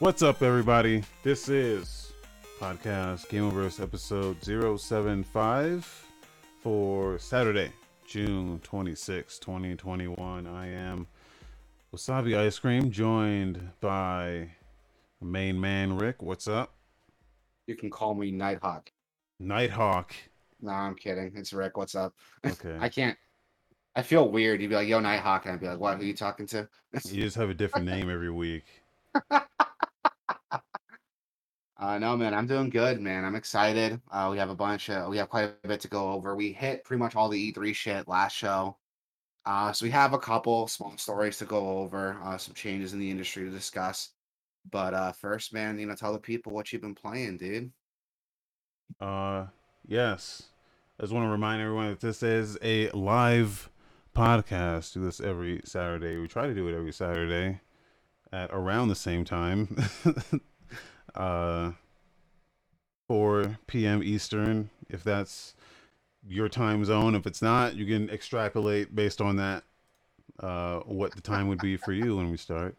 What's up, everybody? This is podcast Gameoverse episode 075 for Saturday, June 26, 2021. I am Wasabi Ice Cream, joined by main man Rick. What's up? You can call me Nighthawk. Nighthawk. No, I'm kidding. It's Rick. What's up? Okay. I can't. I feel weird. You'd be like, "Yo, Nighthawk," and I'd be like, "What? Who are you talking to?" you just have a different name every week. Uh, no, man, I'm doing good, man. I'm excited. Uh, we have a bunch of, we have quite a bit to go over. We hit pretty much all the E3 shit last show. Uh, so we have a couple small stories to go over, uh, some changes in the industry to discuss. But uh, first, man, you know, tell the people what you've been playing, dude. Uh, yes. I just want to remind everyone that this is a live podcast. Do this every Saturday. We try to do it every Saturday at around the same time. uh, 4 p.m. Eastern, if that's your time zone. If it's not, you can extrapolate based on that uh, what the time would be for you when we start.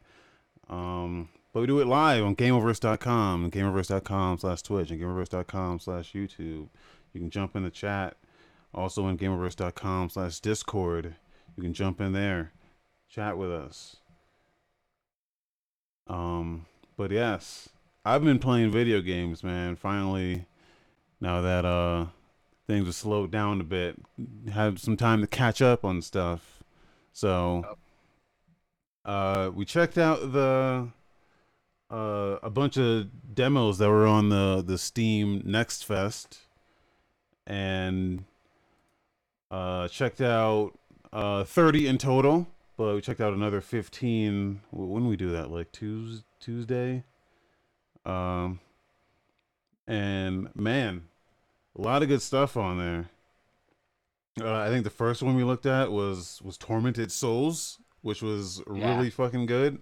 Um, but we do it live on GameOverse.com and GameOverse.com slash Twitch and GameOverse.com slash YouTube. You can jump in the chat. Also on GameOverse.com slash Discord. You can jump in there, chat with us. Um, but yes, I've been playing video games, man. Finally, now that uh things have slowed down a bit, had some time to catch up on stuff. So, uh, we checked out the uh a bunch of demos that were on the the Steam Next Fest, and uh checked out uh 30 in total but we checked out another 15 when we do that like tuesday tuesday um and man a lot of good stuff on there uh, i think the first one we looked at was was tormented souls which was Yeah. really fucking good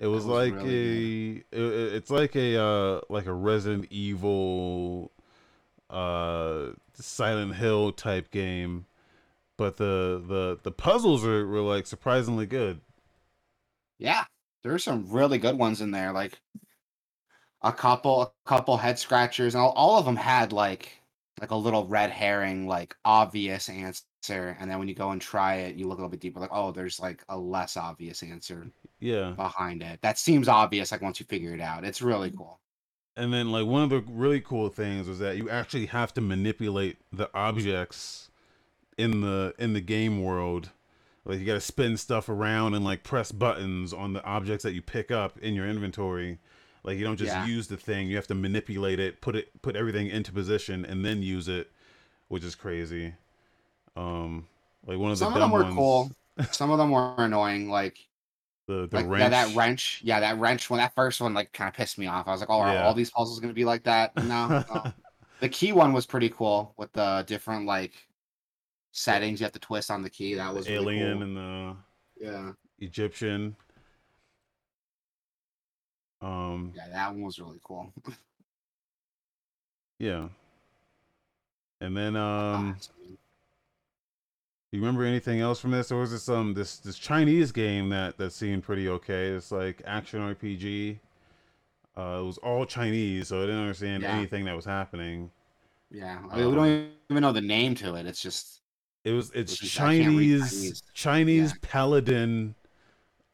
it was, was like really a it, it's like a uh like a resident evil uh silent hill type game but the the the puzzles are were like surprisingly good Yeah, there's some really good ones in there. Like a couple, a couple head scratchers, and all, all of them had like like a little red herring, like obvious answer. And then when you go and try it, you look a little bit deeper, like oh, there's like a less obvious answer yeah behind it. That seems obvious, like once you figure it out. It's really mm-hmm. cool. and then like one of the really cool things was that you actually have to manipulate the objects in the in the game world like you got to spin stuff around and like press buttons on the objects that you pick up in your inventory like you don't just Yeah. use the thing you have to manipulate it put it put everything into position and then use it which is crazy um like one of the Some of them were ones, cool. Some of them were annoying. Like the the like wrench yeah, that wrench. Yeah, that wrench. When that first one like kind of pissed me off. I was like, oh, are Yeah. all these puzzles gonna be like that? No. no. The key one was pretty cool with the different like settings you have to twist on the key. That was really alien cool. and the yeah, Egyptian. Um, yeah, that one was really cool. yeah. And then, Ah, um, you remember anything else from this, or was it some this this Chinese game that that seemed pretty okay? It's like action RPG. Uh, it was all Chinese, so I didn't understand Yeah. anything that was happening. yeah, I mean, we don't Um, even know the name to it. It's just It was it's Which is- I can't read Chinese Chinese. Chinese Yeah. Paladin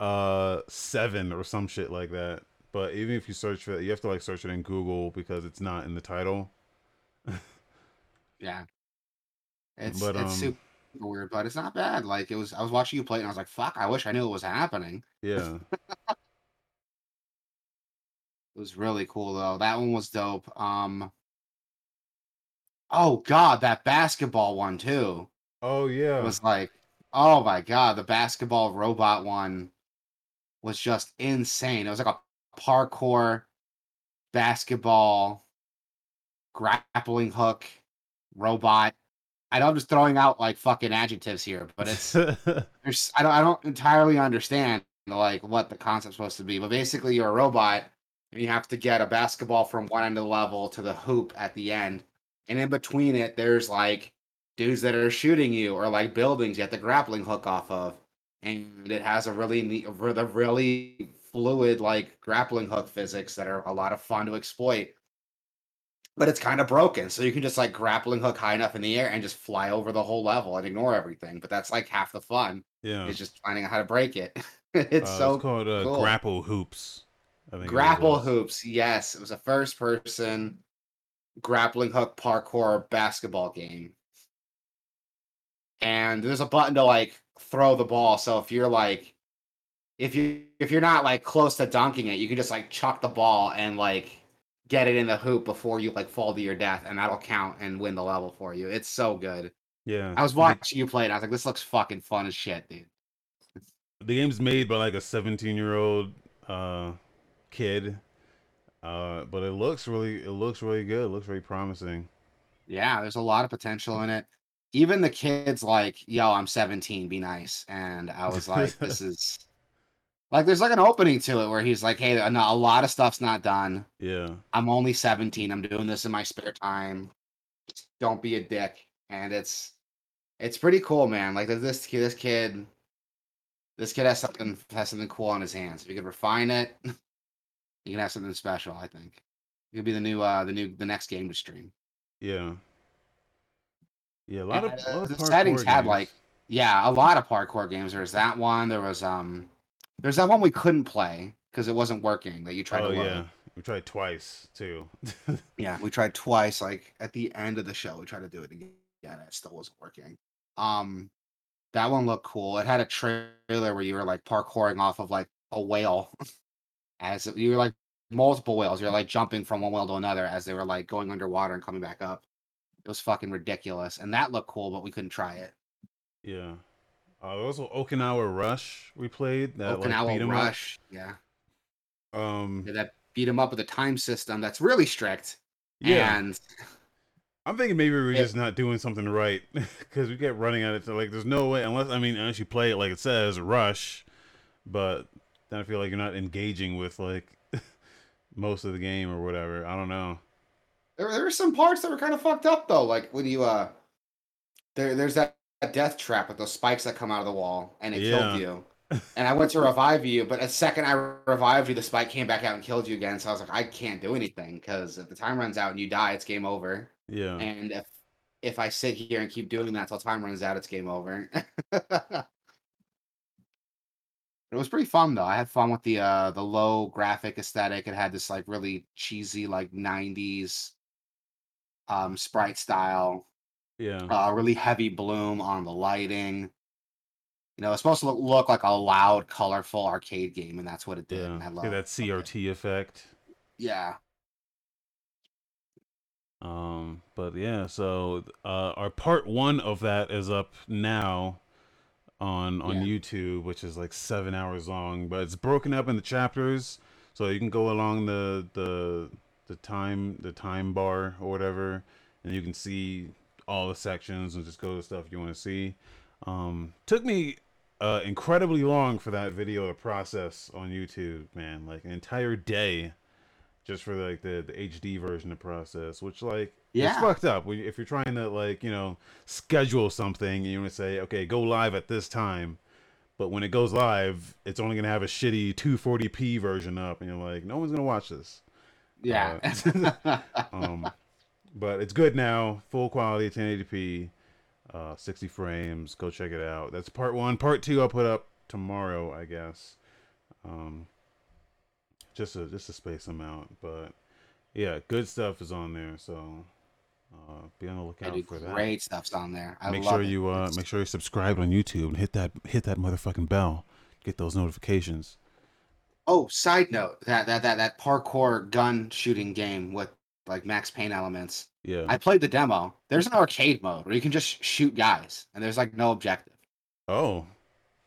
uh seven or some shit like that. But even if you search for it, you have to like search it in Google because it's not in the title. yeah, it's But, it's um, super weird, but it's not bad. Like it was, I was watching you play and I was like, fuck, I wish I knew it was happening. Yeah. It was really cool though. That one was dope. Um Oh god, that basketball one too. Oh yeah. It was like, oh my god, the basketball robot one was just insane. It was like a parkour basketball grappling hook robot. I know I'm just throwing out like fucking adjectives here, but it's there's I don't I don't entirely understand like what the concept's supposed to be, but basically you're a robot and you have to get a basketball from one end of the level to the hoop at the end. And in between it, there's like dudes that are shooting you or like buildings you have the grappling hook off of. And it has a really neat, a really fluid like grappling hook physics that are a lot of fun to exploit. But it's kind of broken, so you can just like grappling hook high enough in the air and just fly over the whole level and ignore everything. But that's like half the fun Yeah. is just finding out how to break it. it's Uh, so it's called uh, cool. grapple hoops. I think Grapple hoops, yes. It was a first person grappling hook parkour basketball game. And there's a button to like throw the ball. So if you're like if you if you're not like close to dunking it, you can just like chuck the ball and like get it in the hoop before you like fall to your death and that'll count and win the level for you. It's so good. Yeah. I was watching you play it. I was like, this looks fucking fun as shit, dude. the game's made by like a 17 year old uh kid uh but it looks really it looks really good it looks very promising Yeah, there's a lot of potential in it. Even the kids like, yo, I'm 17, be nice. And I was like, this is like there's like an opening to it where he's like, hey, a lot of stuff's not done. yeah I'm only 17. I'm doing this in my spare time. Just don't be a dick. And it's it's pretty cool, man. Like this kid, this kid, this kid has something has something cool on his hands. If you could refine it, you can have something special. I think it could be the new uh the new the next game to stream. yeah yeah a lot of, And, a uh, lot of the settings had, games. like- Yeah, a lot of parkour games. There was that one. There was um, there's that one we couldn't play because it wasn't working. That you tried oh to load. yeah we tried twice too Yeah, we tried twice. Like at the end of the show, we tried to do it again. Yeah, it still wasn't working. Um, that one looked cool. It had a trailer where you were like parkouring off of like a whale, as it- you were like multiple whales. You're like jumping from one whale to another as they were like going underwater and coming back up. It was fucking ridiculous, and that looked cool, but we couldn't try it. yeah uh also okinawa rush we played that like, Okinawa up. Rush, yeah. um Yeah, that beat him up with a time system that's really strict. yeah And i'm thinking maybe we're it- just not doing something right because we kept running at it so like there's no way unless i mean unless you play it like it says rush but then i feel like you're not engaging with like most of the game or whatever i don't know there, there were some parts that were kind of fucked up though. Like when you uh there there's that, that death trap with those spikes that come out of the wall and it Yeah. killed you. And I went to revive you, but a second I revived you, the spike came back out and killed you again. So I was like, I can't do anything because if the time runs out and you die, it's game over. yeah And if if I sit here and keep doing that till time runs out, it's game over. It was pretty fun though. I had fun with the uh the low graphic aesthetic. It had this like really cheesy like 90s um sprite style, yeah uh really heavy bloom on the lighting. You know, it's supposed to look, look like a loud, colorful arcade game, and that's what it did. yeah I love that crt effect Yeah. Um, but yeah, so uh, our part one of that is up now on on Yeah. YouTube, which is like seven hours long, but it's broken up into chapters, so you can go along the the the time the time bar or whatever, and you can see all the sections and just go to stuff you want to see. Um, took me uh, incredibly long for that video to process on YouTube, man, like an entire day just for like the, the HD version to process, which like it's fucked up. When- If you're trying to like you know schedule something, and you want to say okay, go live at this time, but when it goes live, it's only gonna have a shitty 240p version up, and you're like, no one's gonna watch this. Yeah. Um, but it's good now, full quality 1080p, uh, 60 frames. Go check it out. That's part one. Part two, I'll put up tomorrow, I guess. Um, just to just to space them out, but yeah, good stuff is on there. So uh, be on the lookout for that. great stuff's on there. I make sure it. you uh, make sure you subscribe on YouTube and hit that hit that motherfucking bell. Get those notifications. Oh, side note, that that that that parkour gun shooting game with like Max Payne elements. Yeah. I played the demo. There's an arcade mode where you can just shoot guys and there's like no objective. oh,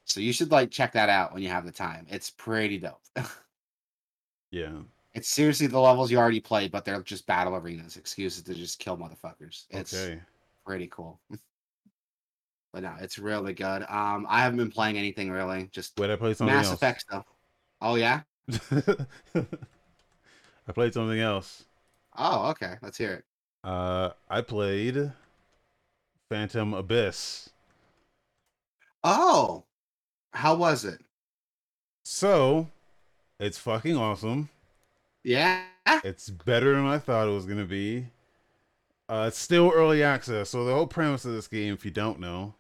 So you should like check that out when you have the time. It's pretty dope. yeah. it's seriously the levels you already played, but they're just battle arenas, excuses to just kill motherfuckers. It's Okay. pretty cool. but no, it's really good. Um, I haven't been playing anything really, just Wait, I played something Mass else. Effect stuff. Oh yeah. I played something else. Oh okay. Let's hear it. Uh, I played Phantom Abyss. Oh, how was it? So, It's fucking awesome. Yeah. It's better than I thought it was gonna be. Uh, it's still early access, so the whole premise of this game, if you don't know,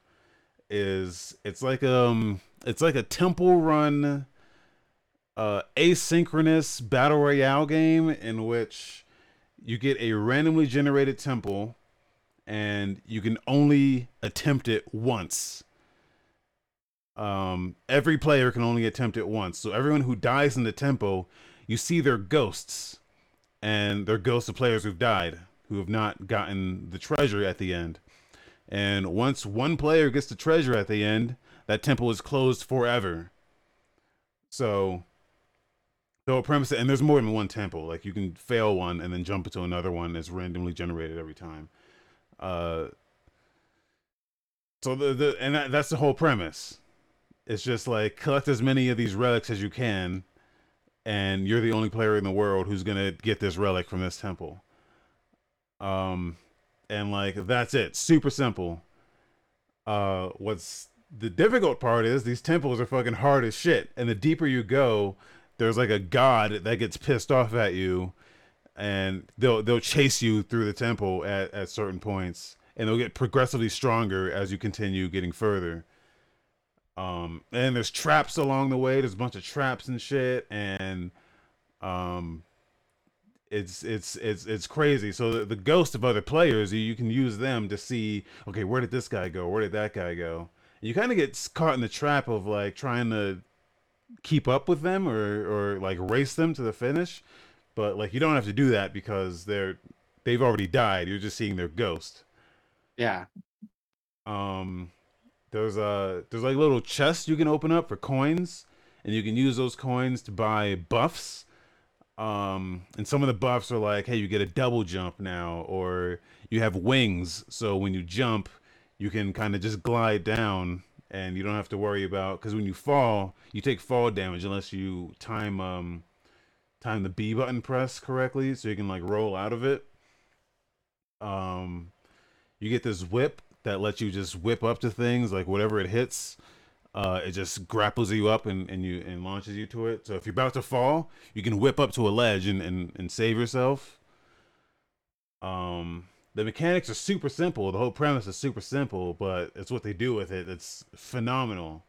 is it's like um it's like a temple run uh asynchronous battle royale game in which you get a randomly generated temple and you can only attempt it once. Um every player can only attempt it once. So everyone who dies in the temple, you see their ghosts and they're ghosts of players who've died who have not gotten the treasure at the end. And once one player gets the treasure at the end, that temple is closed forever. So, so premise, and there's more than one temple. Like you can fail one and then jump into another one that's randomly generated every time. Uh, so the the and that, that's the whole premise. It's just like collect as many of these relics as you can, and you're the only player in the world who's gonna get this relic from this temple. Um, and like that's it. Super simple. Uh, what's the difficult part is these temples are fucking hard as shit, and the deeper you go, there's like a god that gets pissed off at you, and they'll they'll chase you through the temple at at certain points, and they'll get progressively stronger as you continue getting further. Um, and there's traps along the way. There's a bunch of traps and shit, and um, it's it's it's it's crazy. So the, the ghost of other players, you, you can use them to see, okay, where did this guy go? Where did that guy go? And you kind of get caught in the trap of like trying to keep up with them or or like race them to the finish, but like you don't have to do that because they're they've already died. You're just seeing their ghost. Yeah. Um, there's uh there's like little chests you can open up for coins, and you can use those coins to buy buffs um, and some of the buffs are like, hey, you get a double jump now, or you have wings, so when you jump, you can kind of just glide down, and you don't have to worry about because when you fall, you take fall damage unless you time um time the B button press correctly, so you can like roll out of it. Um, you get this whip that lets you just whip up to things like whatever it hits uh, it just grapples you up and, and you and launches you to it. So if you're about to fall, you can whip up to a ledge and, and, and save yourself. Um, the mechanics are super simple. The whole premise is super simple, but it's what they do with it. It's phenomenal.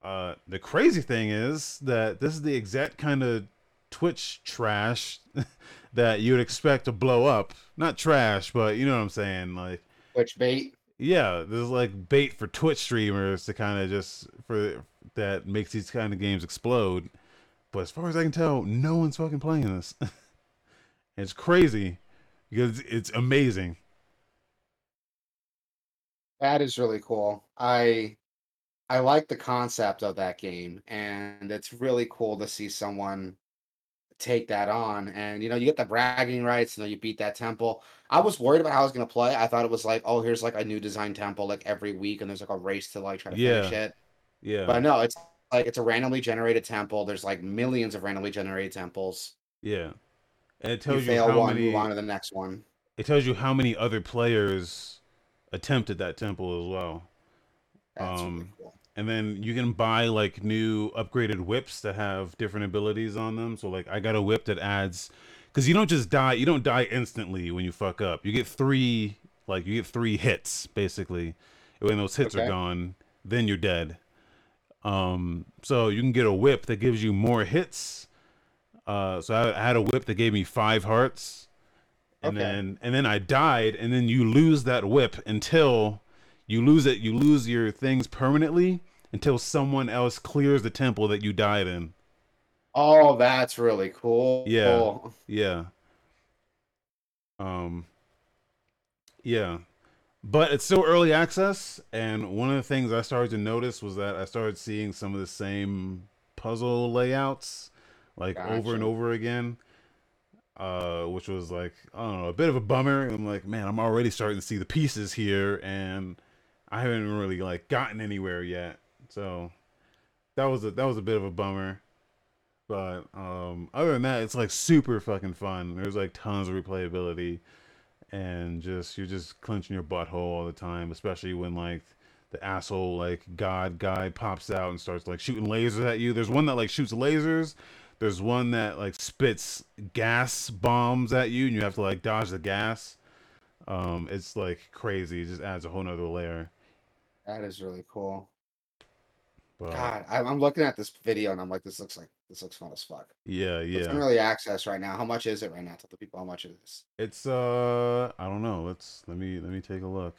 Uh, the crazy thing is that this is the exact kind of Twitch trash that you'd expect to blow up. Not trash, but you know what I'm saying. Like Twitch bait yeah, there's like bait for Twitch streamers to kind of just for that makes these kind of games explode. But as far as I can tell, no one's fucking playing this. it's crazy because it's amazing. That is really cool. I I like the concept of that game, and it's really cool to see someone take that on. And you know, you get the bragging rights, you know, you beat that temple. I was worried about how I was gonna play. I thought it was like, oh, here's like a new design temple like every week, and there's like a race to like try to Yeah. finish it. Yeah. But no, it's like it's a randomly generated temple. There's like millions of randomly generated temples. Yeah. And it tells you fail how one, many move on to the next one. it tells you how many other players attempted that temple as well. That's really Um cool. and then you can buy like new upgraded whips that have different abilities on them. So like I got a whip that adds because you don't just die, you don't die instantly when you fuck up. You get three like you get three hits basically. When those hits are gone, then you're dead. Um, so you can get a whip that gives you more hits. Uh, so I, I had a whip that gave me five hearts, and Okay. then and then I died, and then you lose that whip until you lose it. You lose your things permanently until someone else clears the temple that you died in. Oh, that's really cool. Yeah. Yeah. Um. Yeah, but it's still early access, and one of the things I started to notice was that I started seeing some of the same puzzle layouts, like over and over again. Uh, which was like I don't know, a bit of a bummer. I'm like, man, I'm already starting to see the pieces here, and I haven't really like gotten anywhere yet. So that was a that was a bit of a bummer. But um, other than that, it's like super fucking fun. There's like tons of replayability, and just you're just clenching your butthole all the time, especially when like the asshole like god guy pops out and starts like shooting lasers at you. There's one that like shoots lasers There's one that like spits gas bombs at you, and you have to like dodge the gas. Um, it's like crazy. It just adds a whole nother layer. That is really cool. But God, I'm, I'm looking at this video and I'm like, this looks like this looks fun as fuck. yeah, It's yeah. in early access right now. How much is it right now? Tell the people how much it is. It's uh, I don't know. Let's let me let me take a look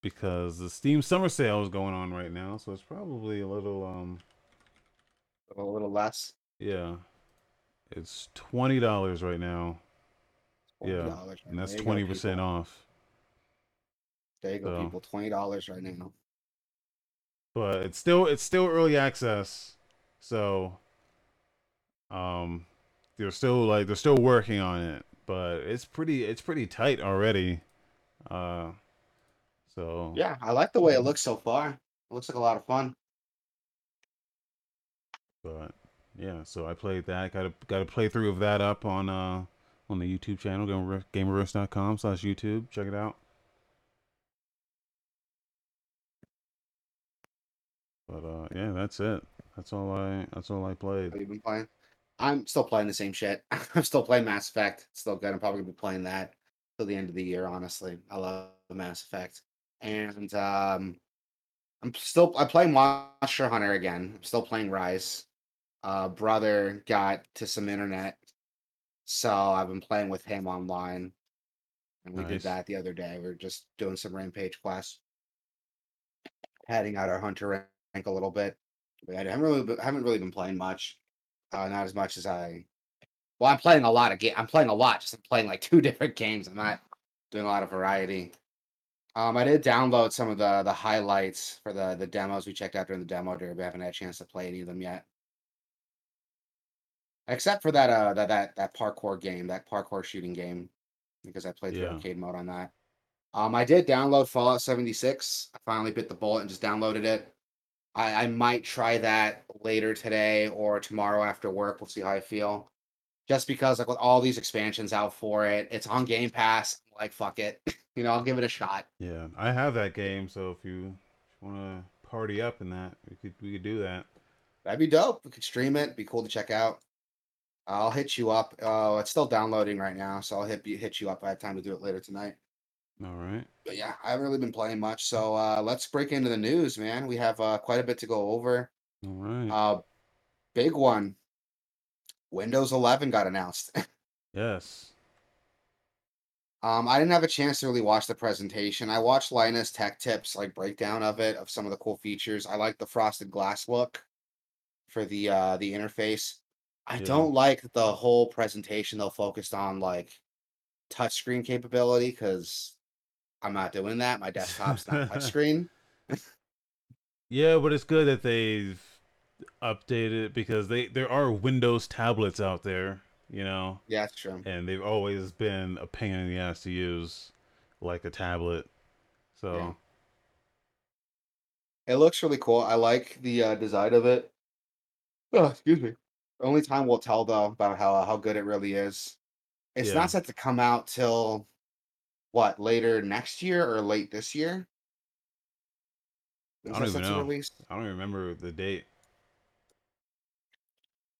because the Steam Summer Sale is going on right now, so it's probably a little um, A little less. yeah. It's twenty dollars right now, Yeah, $20 right and that's there you go, twenty percent off. There you go, so- people. Twenty dollars right now. but it's still it's still early access so um they're still like they're still working on it but it's pretty it's pretty tight already uh so Yeah, I like the way it looks so far. It looks like a lot of fun. But yeah so i played that got a got a playthrough of that up on uh on the youtube channel gamer gameoverse.com slash youtube check it out but uh yeah that's it that's all i that's all i played Have you been playing? I'm still playing the same shit. I'm still playing Mass Effect. Still good. I'm probably gonna be playing that till the end of the year. Honestly, I love Mass Effect, and um, I'm still I play Monster Hunter again. I'm still playing Rise. Uh, brother got to some internet, so I've been playing with him online, and we Nice. did that the other day. We are just doing some rampage quests, padding out our hunter rank a little bit. But I haven't really been- haven't really been playing much. Uh, not as much as I. Well, I'm playing a lot of game. I'm playing a lot. Just I'm playing like two different games. I'm not doing a lot of variety. Um, I did download some of the the highlights for the the demos we checked out during the demo day. We haven't had a chance to play any of them yet, except for that uh that that that parkour game, that parkour shooting game, because I played the Yeah. arcade mode on that. Um, I did download Fallout 76. I finally bit the bullet and just downloaded it. I, I might try that later today or tomorrow after work. We'll see how I feel. Just because, like, with all these expansions out for it, it's on Game Pass. Like, fuck it. you know, I'll give it a shot. Yeah, I have that game, so if you want to party up in that, we could we could do that. That'd be dope. We could stream it. Be cool to check out. I'll hit you up. Oh, it's still downloading right now, so I'll hit you hit you up. I have time to do it later tonight. All right. But yeah, I haven't really been playing much. So uh, let's break into the news, man. We have uh, quite a bit to go over. All right. Uh, big one. Windows 11 got announced. yes. Um, I didn't have a chance to really watch the presentation. I watched Linus Tech Tips like breakdown of it of some of the cool features. I like the frosted glass look for the uh the interface. I Yeah. don't like the whole presentation though focused on like touchscreen capability because I'm not doing that. My desktop's not touchscreen. Yeah, but it's good that they've updated it because they there are Windows tablets out there, you know, Yeah, that's true. and they've always been a pain in the ass to use, like a tablet. So It looks really cool. I like the uh, design of it. Oh, excuse me. Only time will tell though about how how good it really is. It's Yeah. not set to come out till what later next year or late this year. I don't even know. release? I don't remember the date.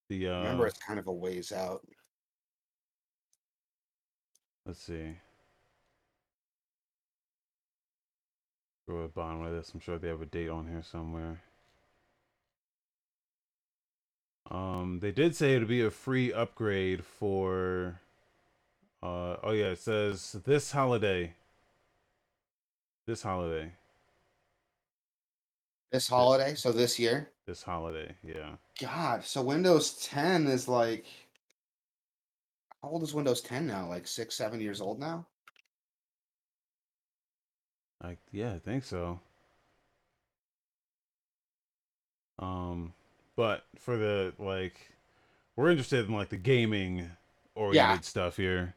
The uh, Remember, it's kind of a ways out. Let's see. Go the bottom of this. I'm sure they have a date on here somewhere. Um, they did say it'd be a free upgrade for. Uh, oh yeah, it says this holiday. This holiday. This holiday, so this year. This holiday, yeah. God, so Windows 10 is like how old is Windows 10 now? Like six, seven years old now? I yeah, I think so. Um, but for the like, we're interested in like the gaming oriented stuff here.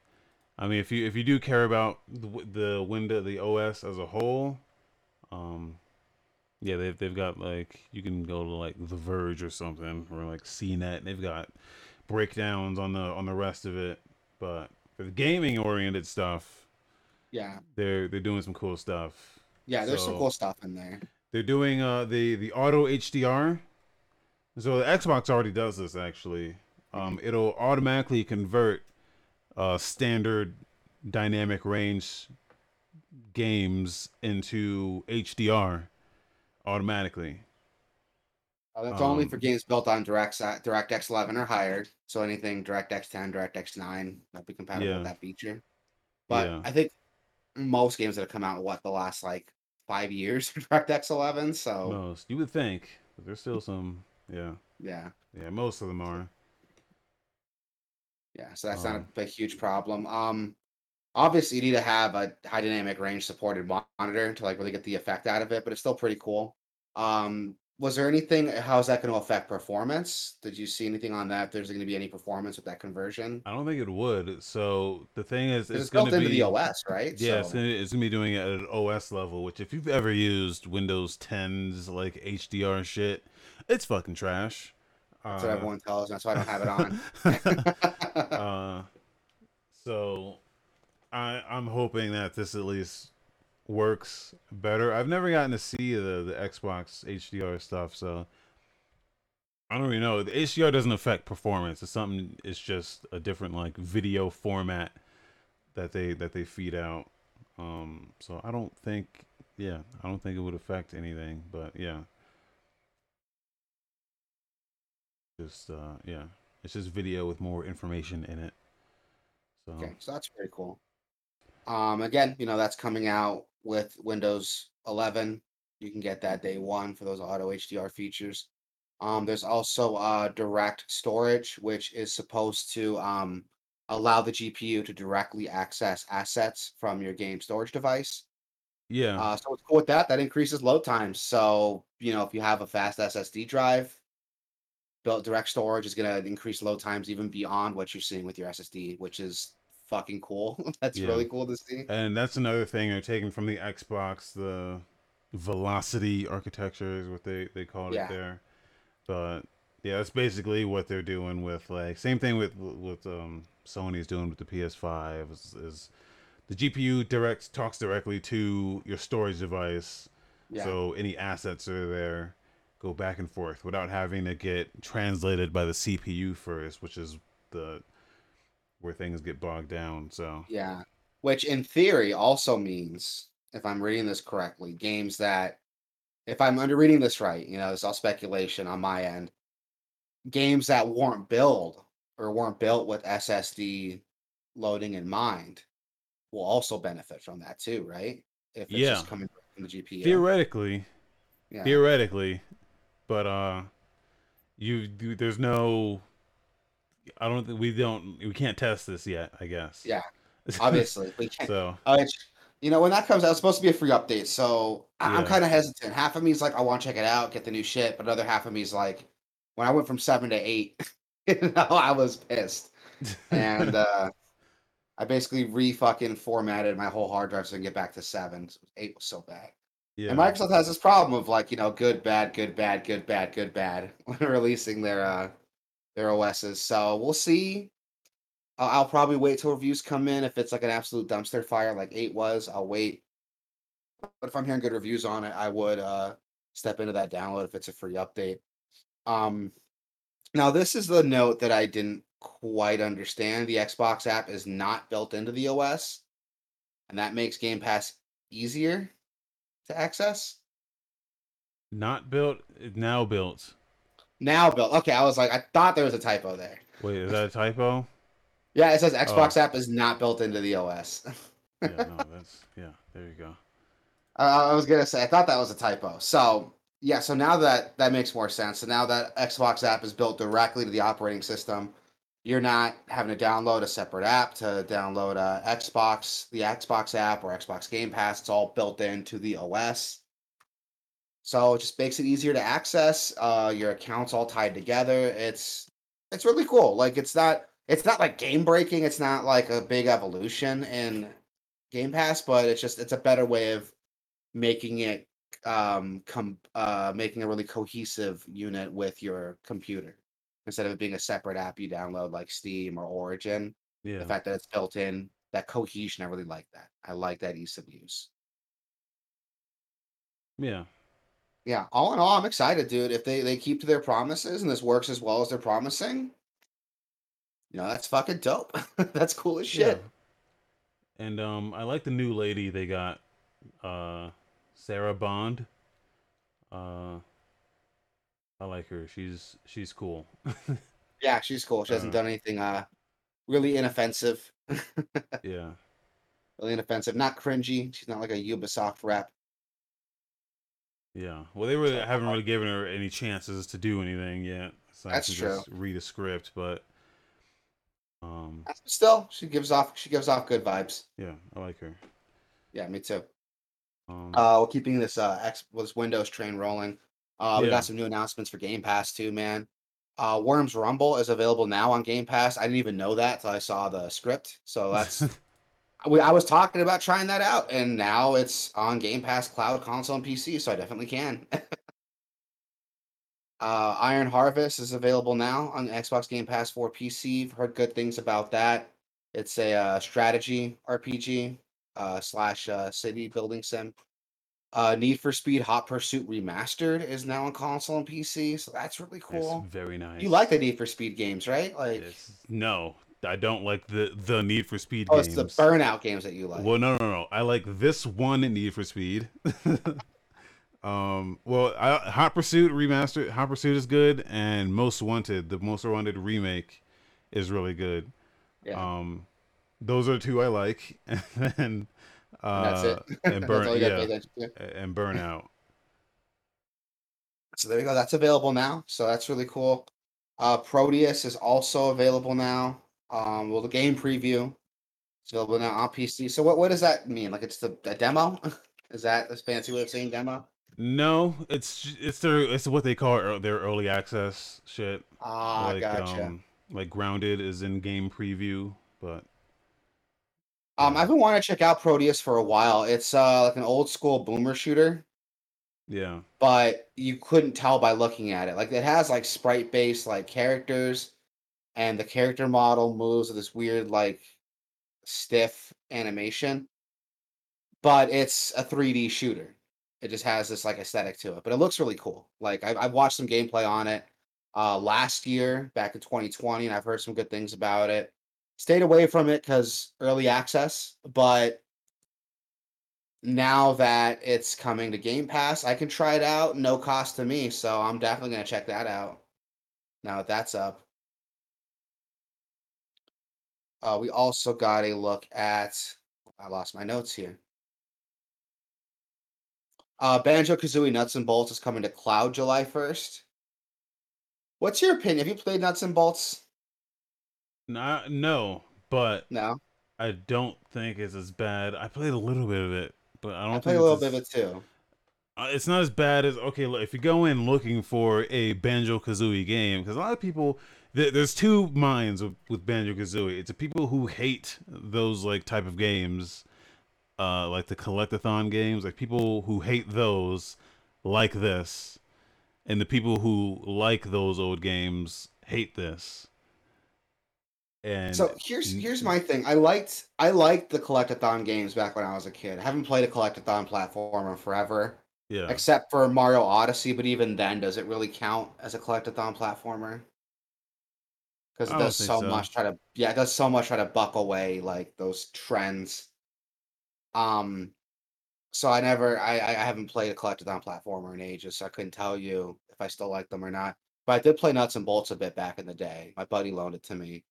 I mean, if you if you do care about the, the window, the OS as a whole, um, yeah, they've they've got like you can go to like The Verge or something or like CNET. And they've got breakdowns on the on the rest of it. But for the gaming oriented stuff, Yeah. they're they're doing some cool stuff. Yeah, there's some cool stuff in there. They're doing uh the the auto HDR. So the Xbox already does this actually. Um, it'll automatically convert uh, standard dynamic range games into HDR automatically. Uh, that's only Um, for games built on Direct DirectX 11 or higher. So anything DirectX 10, DirectX 9 that'll be compatible Yeah. with that feature. But Yeah. I think most games that have come out in what the last like five years are DirectX 11. So Most you would think, but there's still some. Yeah, yeah, yeah. Most of them are. yeah. So that's not Um, a, a huge problem. Um, obviously you need to have a high dynamic range supported monitor to like really get the effect out of it, but it's still pretty cool. Um, was there anything? How's that going to affect performance? Did you see anything on that? If there's going to be any performance with that conversion? I don't think it would. So the thing is, it's, It's, going built to into be the OS, right? Yeah, it's So- gonna, it's gonna be doing it at an OS level. Which, if you've ever used Windows 10's like HDR shit, it's fucking trash. That's what everyone tells me. That's why I don't have it on. uh, so I I'm hoping that this at least works better. I've never gotten to see the the Xbox HDR stuff, so I don't really know. The HDR doesn't affect performance. It's something. It's just a different like video format that they that they feed out. Um, so I don't think. Yeah, I don't think it would affect anything. But yeah. Just uh yeah. It's just video with more information in it. So okay, so that's pretty cool. Um, again, you know that's coming out with Windows 11. You can get that day one for those auto HDR features. Um, there's also uh, direct storage, which is supposed to um, allow the GPU to directly access assets from your game storage device. yeah. Uh, so what's cool with that? That increases load times. So you know, if you have a fast SSD drive, direct storage is going to increase load times even beyond what you're seeing with your SSD, which is fucking cool. That's Yeah. really cool to see. And that's another thing they're taking from the Xbox, the velocity architecture is what they, they called Yeah. it there. But yeah, that's basically what they're doing with like same thing with with um Sony's doing with the PS5 is, is the GPU direct talks directly to your storage device. Yeah. So any assets that are there go back and forth without having to get translated by the CPU first, which is the where things get bogged down. So Yeah. Which in theory also means, if I'm reading this correctly, games that, if I'm under reading this right, you know, it's all speculation on my end, games that weren't built or weren't built with SSD loading in mind will also benefit from that too, right? If it's Yeah. just coming from the GPU. theoretically, yeah. theoretically, but uh, you, there's no. I don't think we don't we can't test this yet. I guess. Yeah. Obviously. We can't so Uh, you know, when that comes out, it's supposed to be a free update. So I- I'm Yeah. kind of hesitant. Half of me is like, I want to check it out, get the new shit. But another half of me is like, when I went from seven to eight, you know, I was pissed. And uh, I basically re fucking formatted my whole hard drive so I can get back to seven. Eight was so bad. Yeah, And Microsoft has this problem of like, you know, good, bad, good, bad, good, bad, good, bad when releasing their uh their OSs. So we'll see. I'll, I'll probably wait till reviews come in. If it's like an absolute dumpster fire like eight was, I'll wait. But if I'm hearing good reviews on it, I would uh step into that download if it's a free update. Um now this is the note that I didn't quite understand. The Xbox app is not built into the OS, and that makes Game Pass easier to access. not built, now built. Now built. Okay, I was like, I thought there was a typo there. Wait, is that a typo? Yeah, it says Xbox Oh. app is not built into the OS. yeah, no, that's yeah. There you go. Uh, I was gonna say I thought that was a typo. So yeah, so now that that makes more sense. So now that Xbox app is built directly to the operating system, you're not having to download a separate app to download a Xbox, the Xbox app or Xbox Game Pass. It's all built into the OS. So it just makes it easier to access. Uh, your accounts all tied together. It's it's really cool. Like it's not it's not like game breaking. It's not like a big evolution in Game Pass, but it's just it's a better way of making it um com uh making a really cohesive unit with your computer instead of it being a separate app you download like Steam or Origin. Yeah, The fact that it's built in, that cohesion, I really like that. I like that ease of use. yeah. Yeah, all in all, I'm excited, dude. If they they keep to their promises and this works as well as they're promising, you know, that's fucking dope. that's cool as Yeah. shit. And um, I like the new lady they got, uh, Sarah Bond. Uh, I like her. She's she's cool. Yeah, she's cool. She hasn't Uh, done anything uh really inoffensive. yeah. really inoffensive. Not cringy. She's not like a Ubisoft rep. Yeah. Well, they really So haven't really given her any chances to do anything yet. So I that's can true. just read a script, but um, Still, she gives off she gives off good vibes. yeah, I like her. Yeah, me too. Um, Uh, we're keeping this uh X this Windows train rolling. Uh, we yeah. got some new announcements for Game Pass too, man. Uh, Worms Rumble is available now on Game Pass. I didn't even know that till I saw the script. So that's we, I was talking about trying that out, and now it's on Game Pass, cloud, console, and PC. So I definitely can. uh, Iron Harvest is available now on Xbox Game Pass for PC. I've heard good things about that. It's a uh, strategy RPG uh, slash uh, city building sim. Uh, Need for Speed Hot Pursuit Remastered is now on console and PC, so that's really cool. very nice. You like the Need for Speed games, right? Like, no, I don't like the the Need for Speed games. oh, games. it's the Burnout games that you like. Well, no, no, no. I like this one in Need for Speed. um, well, I, Hot Pursuit remastered. Hot Pursuit is good, and Most Wanted, the Most Wanted remake, is really good. Yeah, Um, those are two I like, and and that's uh, it. and burn, all you got to pay yeah, attention to. and Burnout. So there you go. That's available now. So that's really cool. Uh, Prodeus is also available now. Um, well, the game preview is available now on PC. So what what does that mean? Like it's the a demo? is that this fancy way of saying demo? No, it's it's their it's what they call ear- their early access shit. Ah, Like gotcha. um, like Grounded is in game preview, but Um, I've been wanting to check out Prodeus for a while. It's uh like an old school boomer shooter, yeah, but you couldn't tell by looking at it. Like it has like sprite based like characters, and the character model moves with this weird like stiff animation, but it's a 3D shooter. It just has this like aesthetic to it, but it looks really cool. Like I've, I've watched some gameplay on it uh last year back in 2020, and I've heard some good things about it. Stayed away from it because early access, but now that it's coming to Game Pass, I can try it out, no cost to me. So I'm definitely gonna check that out. Now that that's up. Uh, we also got a look at. I lost my notes here. Uh, Banjo Kazooie Nuts and Bolts is coming to Cloud July 1st. What's your opinion? Have you played Nuts and Bolts? Not no, but No. I don't think it's as bad. I played a little bit of it, but I I don't played think a little bit of it too. uh, it's not as bad as okay. Look, if you go in looking for a Banjo Kazooie game, because a lot of people there, there's two minds with, with Banjo Kazooie. It's the people who hate those like type of games, uh, like the collectathon games, like people who hate those like this, and the people who like those old games hate this. And So here's here's my thing. I liked I liked the collectathon games back when I was a kid. I haven't played a collectathon platformer forever, yeah, except for Mario Odyssey. But even then, does it really count as a collectathon platformer? Because it does so so. much try to yeah, it does so much try to buck away like those trends. Um, so I never I I haven't played a collectathon platformer in ages, so I couldn't tell you if I still like them or not. But I did play Nuts and Bolts a bit back in the day. My buddy loaned it to me.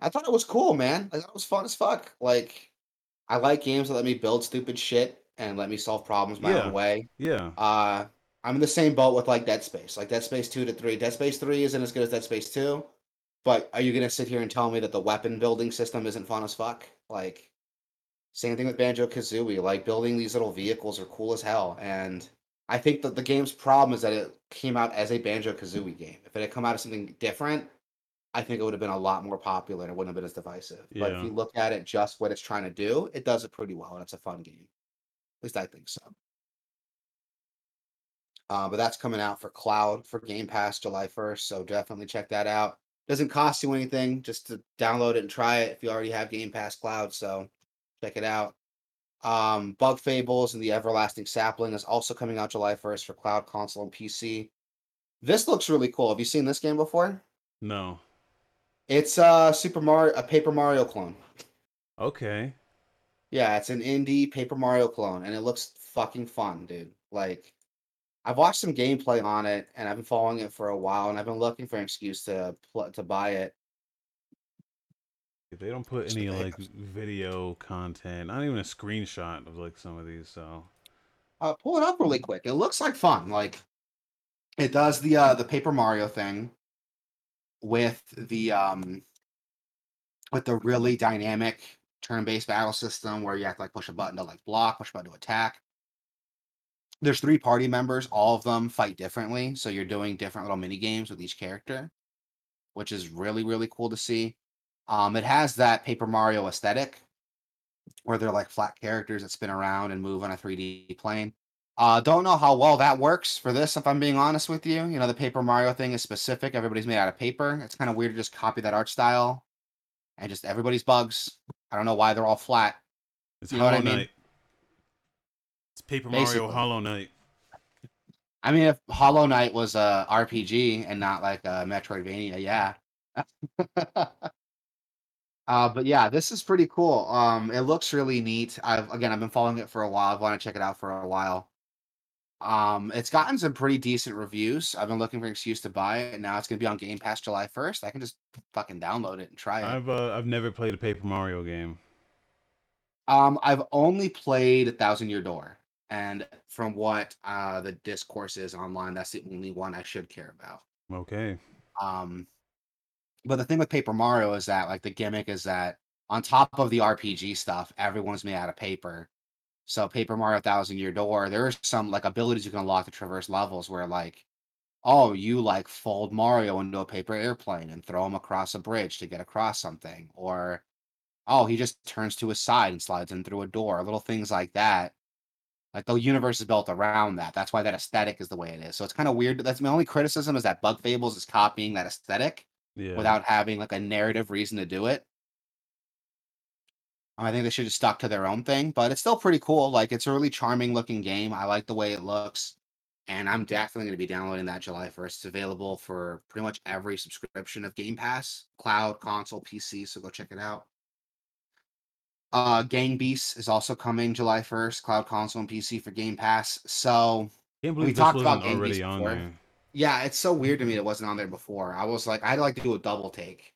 I thought it was cool, man. I thought it was fun as fuck. Like, I like games that let me build stupid shit and let me solve problems my yeah, own way. yeah. Uh, I'm in the same boat with like Dead Space. Like Dead Space 2 to 3. Dead Space 3 isn't as good as Dead Space 2, but are you gonna sit here and tell me that the weapon building system isn't fun as fuck? Like, same thing with Banjo Kazooie. Like building these little vehicles are cool as hell. And I think that the game's problem is that it came out as a Banjo Kazooie game. If it had come out as something different, I think it would have been a lot more popular and it wouldn't have been as divisive. But if you look at it just what it's trying to do, it does it pretty well, and it's a fun game. At least I think so. Uh, but that's coming out for cloud for Game Pass July 1st, so definitely check that out. Doesn't cost you anything just to download it and try it if you already have Game Pass Cloud, so check it out. Um, Bug Fables and the Everlasting Sapling is also coming out July 1st for cloud, console, and PC. This looks really cool. Have you seen this game before? No. It's uh Super Mario, a Paper Mario clone. Okay. Yeah, it's an indie Paper Mario clone, and it looks fucking fun, dude. Like, I've watched some gameplay on it, and I've been following it for a while, and I've been looking for an excuse to pl- to buy it. They don't put any like video content, not even a screenshot of like some of these. So Uh, pull it up really quick. It looks like fun. Like, it does the uh the Paper Mario thing with the um with the really dynamic turn-based battle system where you have to like push a button to like block, push a button to attack. There's three party members, all of them fight differently, so you're doing different little mini games with each character, which is really really cool to see. Um, it has that Paper Mario aesthetic where they're like flat characters that spin around and move on a 3D plane. Uh, don't know how well that works for this, if I'm being honest with you. You know, the Paper Mario thing is specific. Everybody's made out of paper. It's kind of weird to just copy that art style and just everybody's bugs. I don't know why they're all flat. it's You know what Hollow I mean? Knight. It's Paper Basically. Mario Hollow Knight. I mean, if Hollow Knight was a RPG and not like a Metroidvania, yeah. uh, but yeah, this is pretty cool. Um, it looks really neat. I've again, I've been following it for a while. I've wanted to check it out for a while. Um, it's gotten some pretty decent reviews. I've been looking for an excuse to buy it, now it's gonna be on Game Pass July 1st. I can just fucking download it and try it. I've uh, I've never played a Paper Mario game. Um, I've only played A Thousand Year Door, and from what uh the discourse is online, that's the only one I should care about. Okay. Um, but the thing with Paper Mario is that like the gimmick is that on top of the RPG stuff, everyone's made out of paper. So Paper Mario Thousand Year Door, there are some like abilities you can unlock to traverse levels where like, oh, you like fold Mario into a paper airplane and throw him across a bridge to get across something, or oh, he just turns to his side and slides in through a door, little things like that. Like the universe is built around that. That's why that aesthetic is the way it is. So it's kind of weird. That's my only criticism is that Bug Fables is copying that aesthetic Yeah. without having like a narrative reason to do it. I think they should have stuck to their own thing, but it's still pretty cool. Like it's a really charming looking game. I like the way it looks. And I'm definitely going to be downloading that July 1st. It's available for pretty much every subscription of Game Pass, cloud, console, PC. So go check it out. Uh Gang Beasts is also coming July 1st, cloud, console, and PC for Game Pass. So Can't we this talked about already Beasts on before. there. yeah, it's so weird to me that it wasn't on there before. I was like, I'd like to do a double take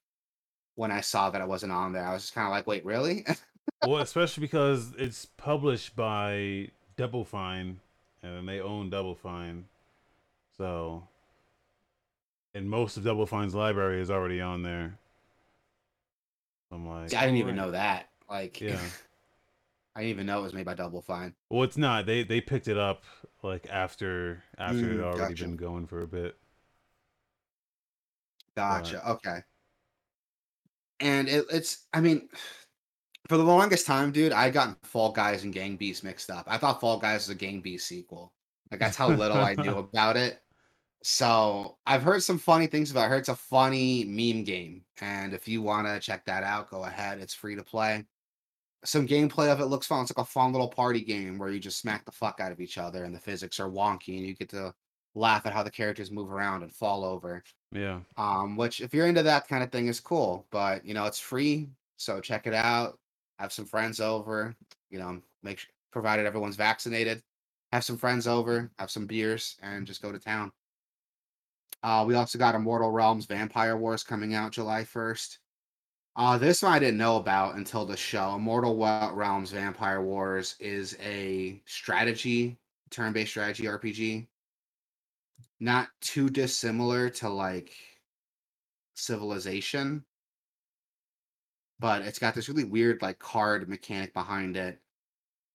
when I saw that it wasn't on there. I was just kind of like, wait, really? well, especially because it's published by Double Fine, and they own Double Fine, so and most of Double Fine's library is already on there. I'm like, See, I didn't even alright. know that. Like, Yeah. I didn't even know it was made by Double Fine. Well, it's not. They they picked it up like after after it Mm, had already gotcha. been going for a bit. Gotcha. Okay. And it, it's, I mean, for the longest time, dude, I got Fall Guys and Gang Beasts mixed up. I thought Fall Guys was a Gang Beasts sequel. Like that's how little I knew about it. So I've heard some funny things about it. I heard it's a funny meme game. And if you want to check that out, go ahead. It's free to play. Some gameplay of it looks fun. It's like a fun little party game where you just smack the fuck out of each other and the physics are wonky and you get to laugh at how the characters move around and fall over. Yeah. Um, which if you're into that kind of thing is cool, but you know, it's free, so check it out. Have some friends over, you know, make sure provided everyone's vaccinated. Have some friends over, have some beers, and just go to town. Uh, we also got Immortal Realms Vampire Wars coming out July 1st. Uh, this one I didn't know about until the show. Immortal Realms Vampire Wars is a strategy, turn-based strategy RPG. Not too dissimilar to like Civilization, but it's got this really weird like card mechanic behind it.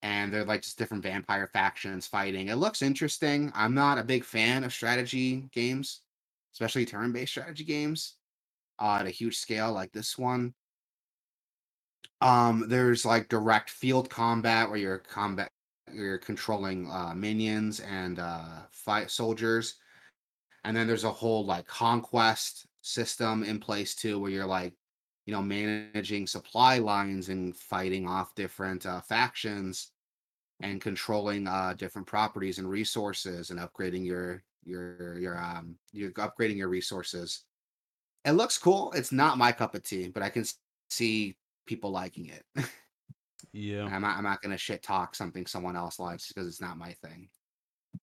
And they're like just different vampire factions fighting. It looks interesting. I'm not a big fan of strategy games, especially turn-based strategy games uh, at a huge scale like this one. Um, there's like direct field combat where you're combat you're controlling uh, minions and uh, fight soldiers, and then there's a whole like conquest system in place too, where you're like, you know, managing supply lines and fighting off different uh, factions. and controlling uh, different properties and resources and upgrading your your your um you're upgrading your resources. It looks cool. It's not my cup of tea, but I can see people liking it. Yeah. I'm not I'm not gonna shit talk something someone else likes because it's not my thing.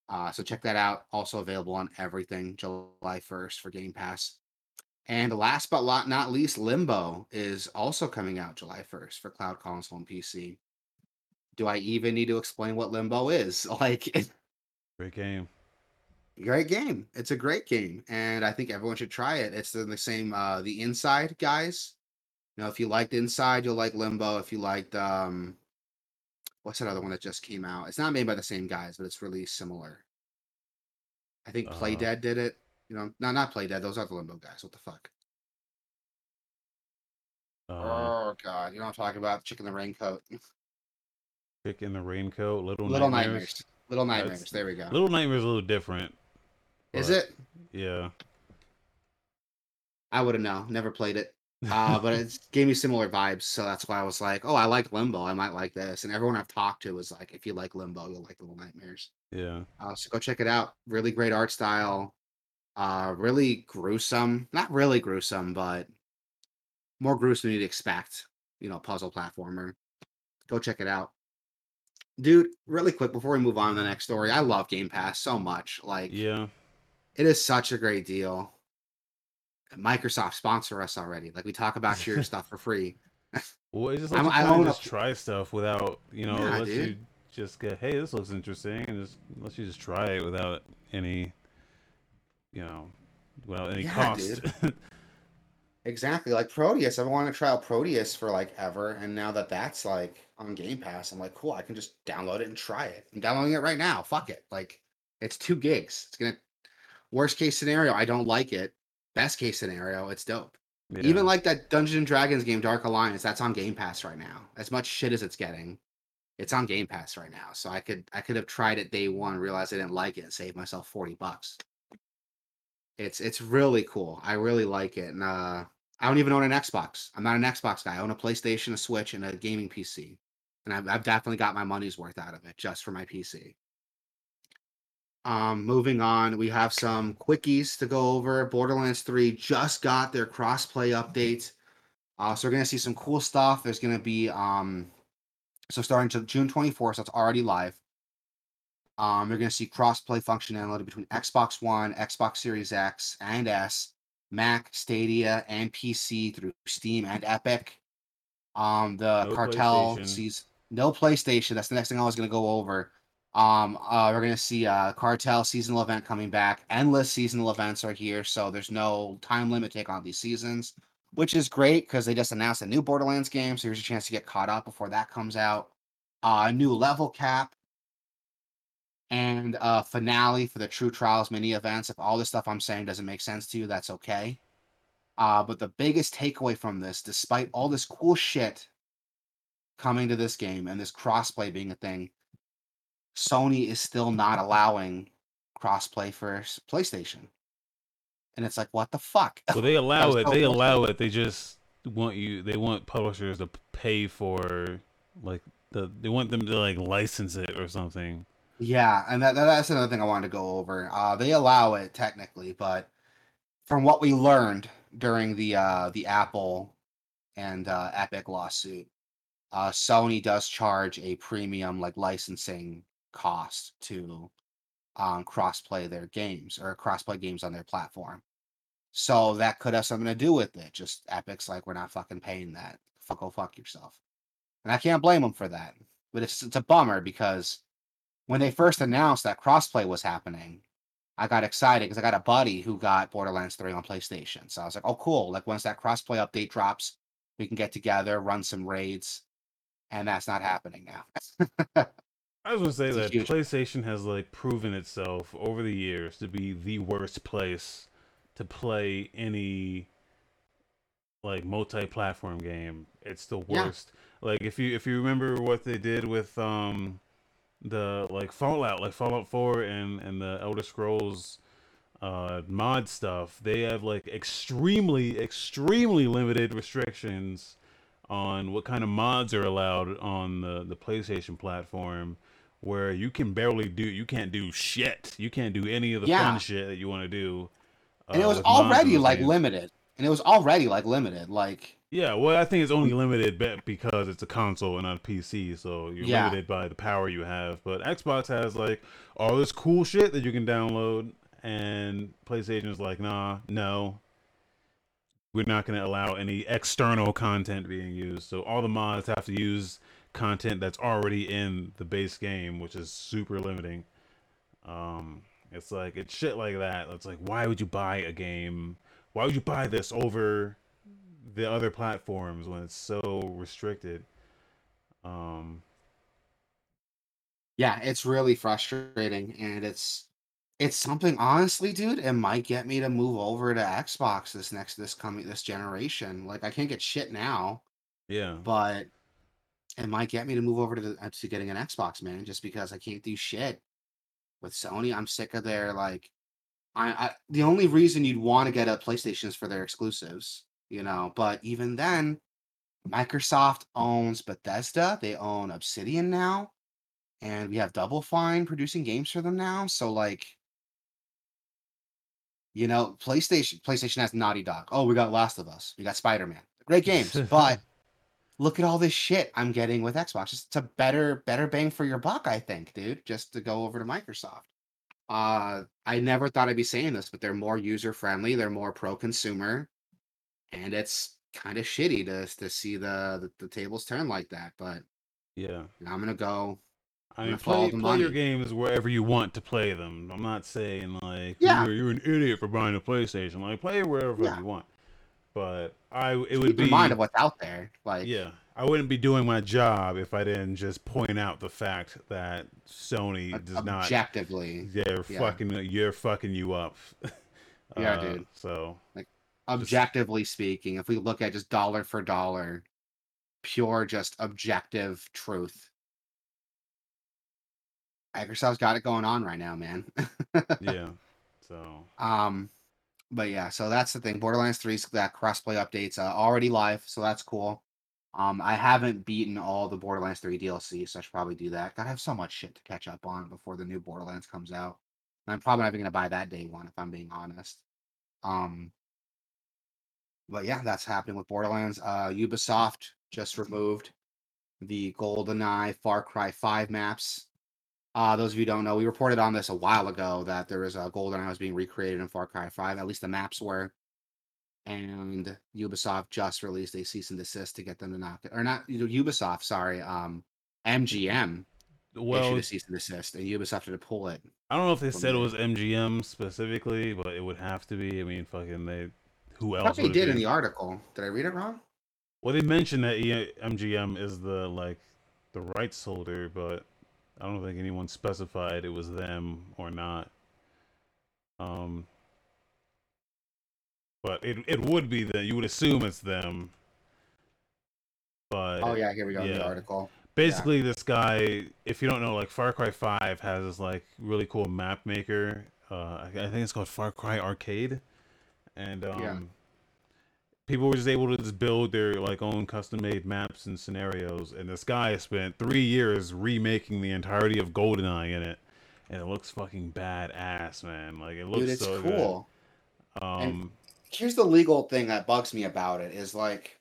Uh, so check that out. Also available on everything July 1st for Game Pass. And last but not least, Limbo is also coming out July 1st for cloud console and PC. Do I even need to explain what Limbo is? Like, great game. Great game. It's a great game, and I think everyone should try it. It's the same, uh, the Inside guys. You know, if you liked Inside, you'll like Limbo. If you liked, um, what's that other one that just came out? It's not made by the same guys, but it's really similar. I think Play Uh, Dead did it. You know, no, not Play Dead. Those are the Limbo guys. What the fuck? Uh, Oh god, you know what I'm talking about? Chicken the Raincoat. Chick in the Raincoat, Little, Little Nightmares. Nightmares. Little That's- Nightmares. There we go. Little Nightmares a little different. Is it? Yeah. I wouldn't know. Never played it. Uh, but it gave me similar vibes, so that's why I was like, "Oh, I like Limbo. I might like this." And everyone I've talked to was like, "If you like Limbo, you'll like Little Nightmares." yeah. Uh, so go check it out. Really great art style. Uh, really gruesome. Not really gruesome, but more gruesome than you'd expect. You know, puzzle platformer. Go check it out, dude. Really quick before we move on to the next story, I love Game Pass so much. Like, Yeah. it is such a great deal. Microsoft sponsor us already. Like we talk about your stuff for free. Well, it's just like I own a- just try stuff without, you know, Yeah, let dude. you just get, hey, this looks interesting, and just let you just try it without any, you know, without any Yeah, cost. Exactly. Like Prodeus. I've wanted to try out Prodeus for like ever. And now that that's like on Game Pass, I'm like, cool, I can just download it and try it. I'm downloading it right now. Fuck it. Like it's two gigs. It's gonna worst case scenario, I don't like it. Best case scenario, it's dope. Yeah. Even like that Dungeons and Dragons game, Dark Alliance, that's on Game Pass right now. As much shit as it's getting, it's on Game Pass right now. So I could I could have tried it day one, realized I didn't like it, and save myself 40 bucks. It's it's really cool. I really like it. And uh I don't even own an Xbox. I'm not an Xbox guy. I own a PlayStation, a Switch, and a gaming PC. And I've, I've definitely got my money's worth out of it just for my PC. Um, moving on, we have some quickies to go over. Borderlands 3 just got their crossplay update. Uh, so we're gonna see some cool stuff. There's gonna be um so starting to June 24th, so it's already live. Um, you're gonna see crossplay functionality between Xbox One, Xbox Series X and S, Mac, Stadia, and PC through Steam and Epic. Um, the No cartel sees no PlayStation. That's the next thing I was gonna go over. Um, uh, we're gonna see a cartel seasonal event coming back. Endless seasonal events are here, so there's no time limit take on these seasons, which is great because they just announced a new Borderlands game. So here's a chance to get caught up before that comes out. Uh, a new level cap and a finale for the True Trials mini events. If all this stuff I'm saying doesn't make sense to you, that's okay. Uh, but the biggest takeaway from this, despite all this cool shit coming to this game and this crossplay being a thing, Sony is still not allowing crossplay for PlayStation. And it's like, what the fuck? well, they allow it. They allow it. They just want you. They want publishers to pay for, like the. They want them to like license it or something. Yeah, and that, that- that's another thing I wanted to go over. Uh, they allow it technically, but from what we learned during the uh, the Apple and uh, Epic lawsuit, uh, Sony does charge a premium like licensing cost to um, crossplay their games or crossplay games on their platform. So that could have something to do with it. Just Epic's like, we're not fucking paying that. Fuck, go fuck yourself. And I can't blame them for that. But it's it's a bummer because when they first announced that crossplay was happening, I got excited because I got a buddy who got Borderlands 3 on PlayStation. So I was like, oh, cool. Like, once that crossplay update drops, we can get together, run some raids. And that's not happening now. I was gonna say It's that huge- PlayStation has like proven itself over the years to be the worst place to play any like multi-platform game. It's the Yeah. worst. Like if you if you remember what they did with um the like Fallout, like Fallout 4 and and the Elder Scrolls uh mod stuff, they have like extremely extremely limited restrictions on what kind of mods are allowed on the the PlayStation platform where you can barely do you can't do shit. You can't do any of the Yeah. fun shit that you want to do. and it uh, was with mods in already like limited, and it was already like limited. Like Yeah, well, I think it's only limited be- because it's a console and not a PC, so you're Yeah. limited by the power you have. But Xbox has like all this cool shit that you can download, and PlayStation is like, nah, no, we're not going to allow any external content being used. So all the mods have to use content that's already in the base game, which is super limiting. Um, it's like it's shit like that. It's like, why would you buy a game? Why would you buy this over? The other platforms when it's so restricted. Um, yeah, it's really frustrating, and it's it's something honestly, dude. It might get me to move over to Xbox this next this coming this generation. Like I can't get shit now, yeah, but it might get me to move over to the, uh, to getting an Xbox, man. Just because I can't do shit with Sony. I'm sick of their like. I, I the only reason you'd want to get a PlayStation is for their exclusives, you know. But even then, Microsoft owns Bethesda. They own Obsidian now, and we have Double Fine producing games for them now. So like, you know, PlayStation PlayStation has Naughty Dog. Oh, we got Last of Us. We got Spider Man. Great games, but look at all this shit I'm getting with Xbox. It's a better better bang for your buck, I think, dude. Just to go over to Microsoft. Uh, I never thought I'd be saying this, but they're more user friendly. They're more pro consumer, and it's kind of shitty to to see the, the the tables turn like that. But yeah. I'm gonna go. I mean, play, play your games wherever you want to play them. I'm not saying like Yeah. you're, you're an idiot for buying a PlayStation. Like play it wherever Yeah. you want. But I it would Keep be in mind of what's out there. Like, yeah. I wouldn't be doing my job if I didn't just point out the fact that Sony does not objectively, they're Yeah. fucking you're fucking you up. Yeah, Uh, dude. So objectively speaking, if we look at just dollar for dollar, pure just objective truth. Microsoft's got it going on right now, man. yeah. So Um, but yeah, so that's the thing. Borderlands 3's that crossplay updates uh, already live, so that's cool. Um, I haven't beaten all the Borderlands 3 DLC, so I should probably do that. Gotta have so much shit to catch up on before the new Borderlands comes out. And I'm probably not even gonna buy that day one if I'm being honest. Um, but yeah, that's happening with Borderlands. Uh, Ubisoft just removed the GoldenEye Far Cry 5 maps. Uh, those of you who don't know, we reported on this a while ago that there was a GoldenEye was being recreated in Far Cry 5. At least the maps were. And Ubisoft just released a cease and desist to get them to knock it, or not you know, Ubisoft, sorry, um, MGM well, issued a cease and desist, and Ubisoft had to pull it. I don't know if they said it was MGM specifically, but it would have to be. I mean, fucking they. Who else? thought they would did in the article. Did I read it wrong? Well, they mentioned that MGM is the like the rights holder, but I don't think anyone specified it was them or not. Um, but it it would be that you would assume it's them. But Oh yeah, here we go in the article. basically this guy if you don't know like far cry 5 has this like really cool map maker uh I think it's called far cry arcade and um Yeah. people were just able to just build their like own custom made maps and scenarios and this guy spent three years remaking the entirety of goldeneye in it and it looks fucking badass man like it looks Dude, it's so cool. good um here's the legal thing that bugs me about it is like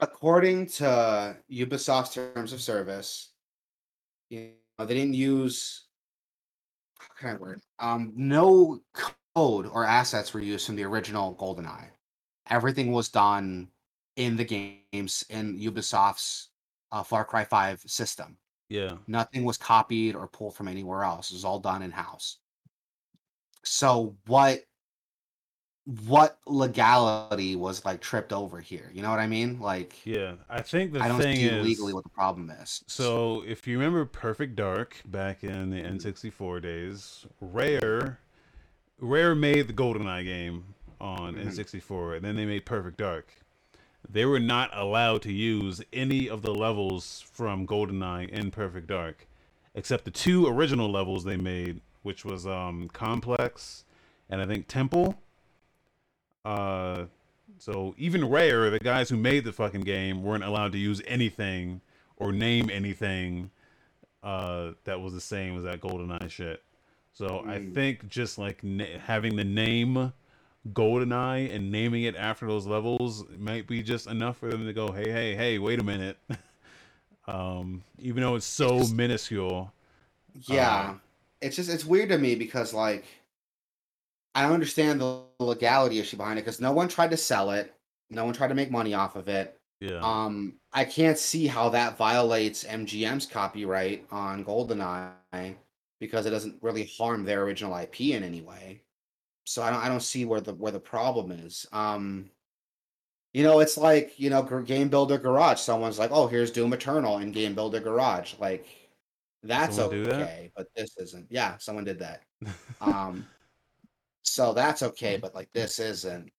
according to Ubisoft's terms of service, you know, they didn't use can I word? Um, no code or assets were used from the original GoldenEye. Everything was done in the games in Ubisoft's uh, Far Cry 5 system. yeah Nothing was copied or pulled from anywhere else. It was all done in house. So what what legality was like tripped over here? You know what I mean? Like yeah i think the I don't thing see is legally what the problem is. So, if you remember Perfect Dark back in the N64 days, Rare Rare made the GoldenEye game on Mhm. N64, and then they made Perfect Dark. They were not allowed to use any of the levels from GoldenEye in Perfect Dark, except the two original levels they made, which was um, Complex and I think Temple. Uh, so even Rare, the guys who made the fucking game, weren't allowed to use anything or name anything uh, that was the same as that GoldenEye shit. So I Mm. think just like na- having the name GoldenEye and naming it after those levels might be just enough for them to go, hey, hey, hey, wait a minute. um, even though it's so just- minuscule. Yeah. Um, it's just it's weird to me because like I don't understand the legality issue behind it because no one tried to sell it. No one tried to make money off of it. Yeah. Um, I can't see how that violates MGM's copyright on GoldenEye because it doesn't really harm their original IP in any way. So I don't I don't see where the where the problem is. Um, you know, it's like you know, Game Builder Garage. Someone's like, "Oh, here's Doom Eternal in Game Builder Garage." Like, that's Someone do that? okay, but this isn't. Yeah, someone did that. Um, so that's okay, but like this isn't.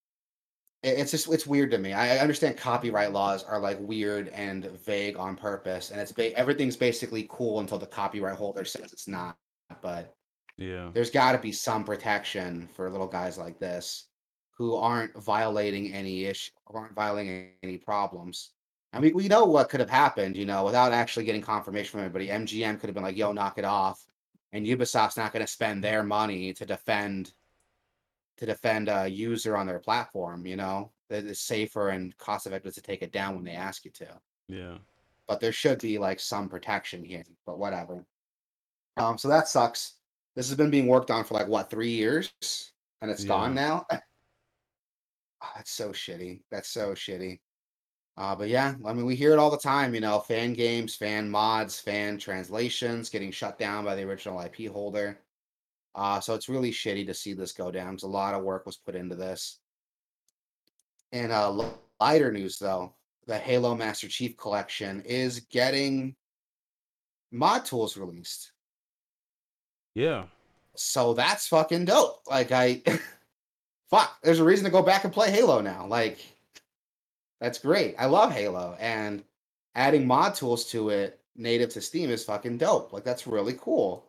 It- It's just it's weird to me. I I understand copyright laws are like weird and vague on purpose, and it's ba- everything's basically cool until the copyright holder says it's not. But yeah. there's got to be some protection for little guys like this who aren't violating any issue, aren't violating any problems. I mean, we know what could have happened, you know, without actually getting confirmation from anybody. MGM could have been like, "Yo, knock it off," and Ubisoft's not going to spend their money to defend to defend a user on their platform. You know, it's safer and cost effective to take it down when they ask you to Yeah. but there should be like some protection here. But whatever. Um, so that sucks. This has been being worked on for like what three years, and it's gone now. Ah, that's so shitty. That's so shitty. Uh, but yeah, I mean, we hear it all the time. You know, fan games, fan mods, fan translations getting shut down by the original IP holder. Uh, so it's really shitty to see this go down. 'cause a lot of work was put into this. In uh, lighter news, though, the Halo Master Chief Collection is getting mod tools released. Yeah. So that's fucking dope. Like I fuck, there's a reason to go back and play Halo now. Like that's great. I love Halo and adding mod tools to it native to Steam is fucking dope. Like that's really cool.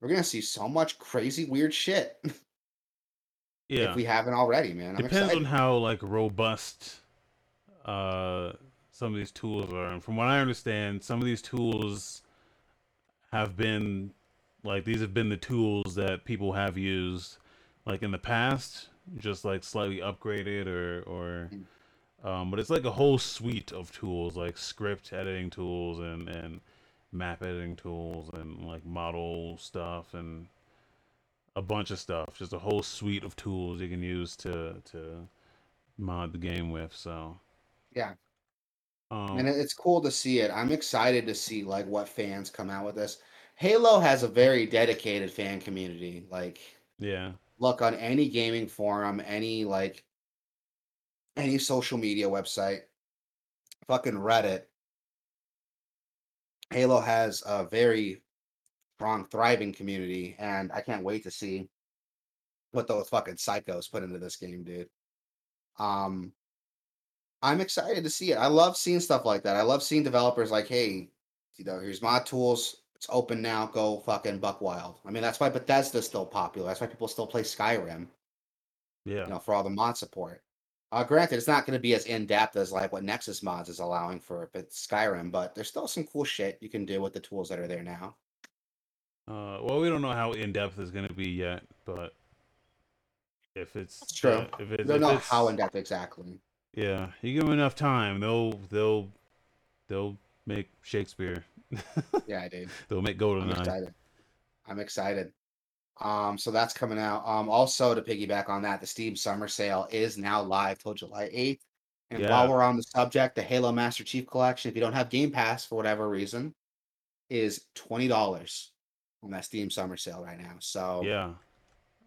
We're going to see so much crazy weird shit Yeah. if we haven't already, man. I'm Depends excited. on how like robust uh some of these tools are. And from what I understand, some of these tools have been like these have been the tools that people have used like in the past, just like slightly upgraded or or um but it's like a whole suite of tools like script editing tools and and map editing tools and like model stuff and a bunch of stuff. Just a whole suite of tools you can use to to mod the game with. So Yeah. um, and it's cool to see it. I'm excited to see like what fans come out with this. Halo has a very dedicated fan community. Like yeah, look on any gaming forum, any like any social media website, fucking Reddit. Halo has a very strong, thriving community, and I can't wait to see what those fucking psychos put into this game, dude. Um, I'm excited to see it. I love seeing stuff like that. I love seeing developers like, hey, you know, here's my tools. It's open now. Go fucking buck wild. I mean, that's why Bethesda's still popular. That's why people still play Skyrim yeah, you know, for all the mod support. Uh, granted, it's not going to be as in depth as like what Nexus mods is allowing for but Skyrim, but there's still some cool shit you can do with the tools that are there now. Uh, well, we don't know how in depth it's gonna be yet, but if it's It's true. uh, if We it's, don't know it's how in depth exactly. yeah, you give them enough time, they'll they'll they'll make Shakespeare. Yeah, I dude. they'll make I'm Goldeneye. excited. I'm excited. Um, so that's coming out. Um, also to piggyback on that, the Steam Summer Sale is now live till July 8th. And Yeah. while we're on the subject, the Halo Master Chief Collection, if you don't have Game Pass for whatever reason, is twenty dollars on that Steam Summer Sale right now. So Yeah.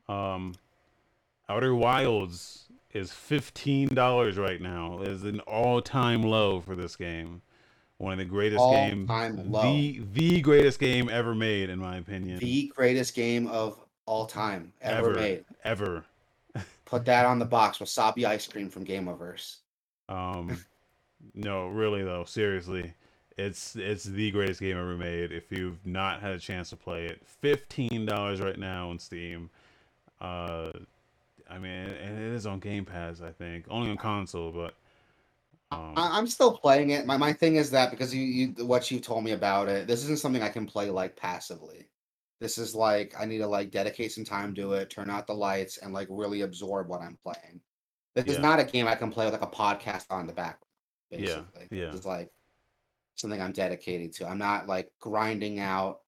Um, Outer Wilds is fifteen dollars right now. Is an all-time low for this game. One of the greatest game, All-time low. the the greatest game ever made, in my opinion. the greatest game of all time ever, Ever. made. ever. Put that on the box. Wasabi ice cream from Gameoverse. Um, no, really though, seriously, it's it's the greatest game ever made. If you've not had a chance to play it, fifteen dollars right now on Steam. Uh, I mean, and it is on Game Pass, I think, only on console, but Um, I, I'm still playing it. My my thing is that because you, you what you told me about it, this isn't something I can play like passively. This is like I need to like dedicate some time to it, turn out the lights, and like really absorb what I'm playing. This is not a game I can play with like a podcast on the background. Yeah, Basically, yeah. It's like something I'm dedicated to. I'm not like grinding out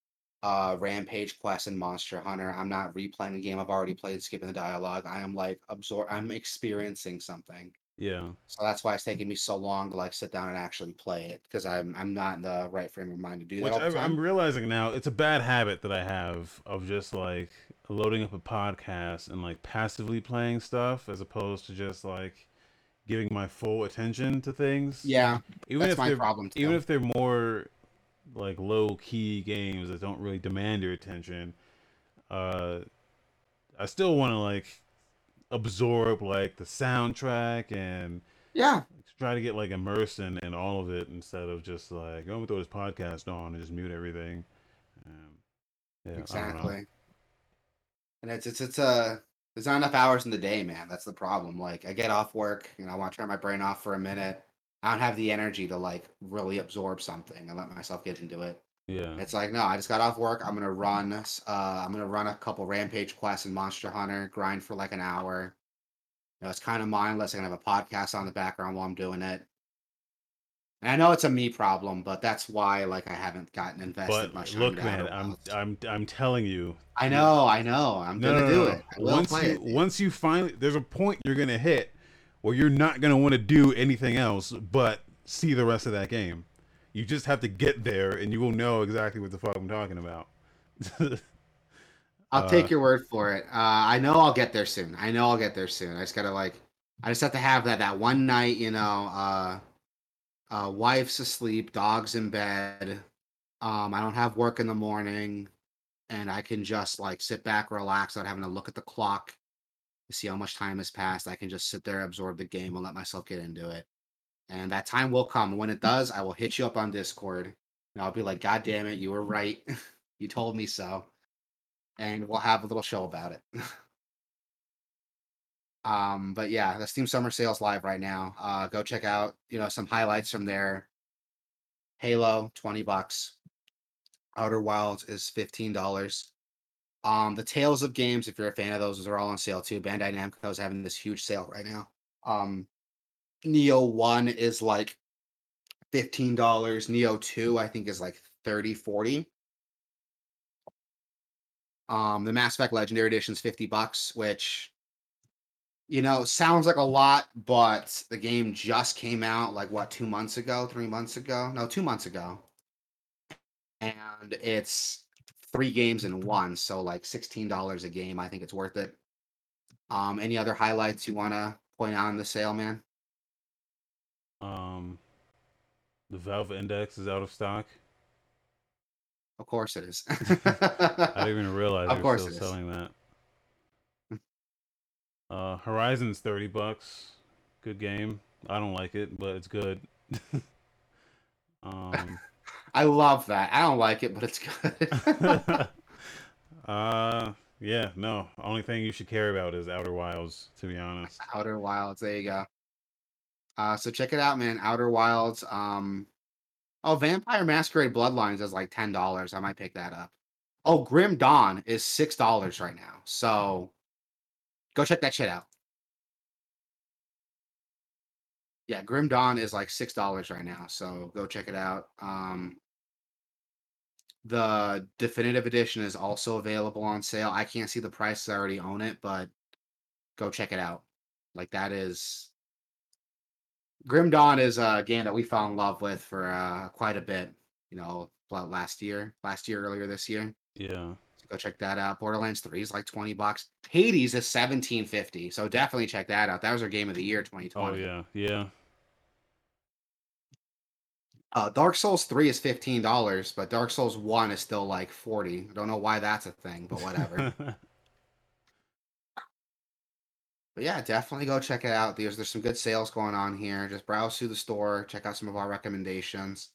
uh Rampage Quest and Monster Hunter. I'm not replaying a game I've already played, skipping the dialogue. I am like absorb. I'm experiencing something. Yeah, So that's why it's taking me so long to like sit down and actually play it because I'm I'm not in the right frame of mind to do that. which all I, I'm realizing now it's a bad habit that I have of just like loading up a podcast and like passively playing stuff as opposed to just like giving my full attention to things. yeah, even that's if my they're problem too. even if they're more like low key games that don't really demand your attention, uh, I still want to like absorb like the soundtrack and yeah, try to get like immersed in, in all of it instead of just like I'm gonna throw this podcast on and just mute everything. Um, yeah, I don't know. exactly. And it's it's it's a there's not enough hours in the day, man. That's the problem. Like I get off work, and I want to turn my brain off for a minute. I don't have the energy to like really absorb something and let myself get into it. Yeah, It's like, no, I just got off work. I'm gonna run. Uh, I'm gonna run a couple rampage quests in Monster Hunter, grind for like an hour. You know, it's kind of mindless. I can have a podcast on the background while I'm doing it. And I know it's a me problem, but that's why like I haven't gotten invested but much. look, man, I'm I'm I'm telling you, I know, I know. I'm no, gonna no, no, do it. I will Once play you it. dude. once you finally, there's a point you're gonna hit where you're not gonna want to do anything else but see the rest of that game. You just have to get there, and you will know exactly what the fuck I'm talking about. I'll uh, take your word for it. Uh, I know I'll get there soon. I know I'll get there soon. I just gotta like, I just have to have that that one night. You know, uh, uh, wife's asleep, dog's in bed. Um, I don't have work in the morning, and I can just like sit back, relax, without having to look at the clock to see how much time has passed. I can just sit there, absorb the game, and let myself get into it. And that time will come. When it does, I will hit you up on Discord, and I'll be like, "God damn it, you were right. you told me so." and we'll have a little show about it. um, but yeah, the Steam Summer Sales live right now. Uh, go check out you know some highlights from there. Halo, twenty bucks. Outer Wilds is fifteen dollars. Um, the Tales of games, if you're a fan of those, those are all on sale too. Bandai Namco is having this huge sale right now. Um, Nioh One is like fifteen dollars. Nioh Two, I think, is like 30 40 um, the Mass Effect Legendary Edition is 50 bucks, which you know sounds like a lot, but the game just came out like what two months ago, three months ago? No, two months ago. And it's three games in one, so like $16 a game. I think it's worth it. Um, any other highlights you want to point out in the sale, man? Um, the Valve Index is out of stock. Of course it is. I didn't even realize Of course still it is. selling that. Uh, Horizon's thirty bucks. Good game. I don't like it, but it's good. um, I love that. I don't like it, but it's good. uh, yeah, no. Only thing you should care about is Outer Wilds, to be honest. Outer Wilds. There you go. Uh, so check it out, man. Outer Wilds. Um, oh, Vampire Masquerade Bloodlines is like ten dollars. I might pick that up. Oh, Grim Dawn is six dollars right now. So go check that shit out. Yeah, Grim Dawn is like six dollars right now. So go check it out. Um, the definitive edition is also available on sale. I can't see the price. I already own it, but go check it out. Like that is Grim Dawn is a game that we fell in love with for uh, quite a bit. You know, la- last year, last year, earlier this year. Yeah. So go check that out. Borderlands Three is like twenty bucks. Hades is seventeen fifty. So definitely check that out. That was our game of the year, twenty Oh twenty. yeah, yeah. Uh, Dark Souls Three is fifteen dollars, but Dark Souls One is still like forty. I don't know why that's a thing, but whatever. But yeah, definitely go check it out. There's there's some good sales going on here. Just browse through the store, check out some of our recommendations.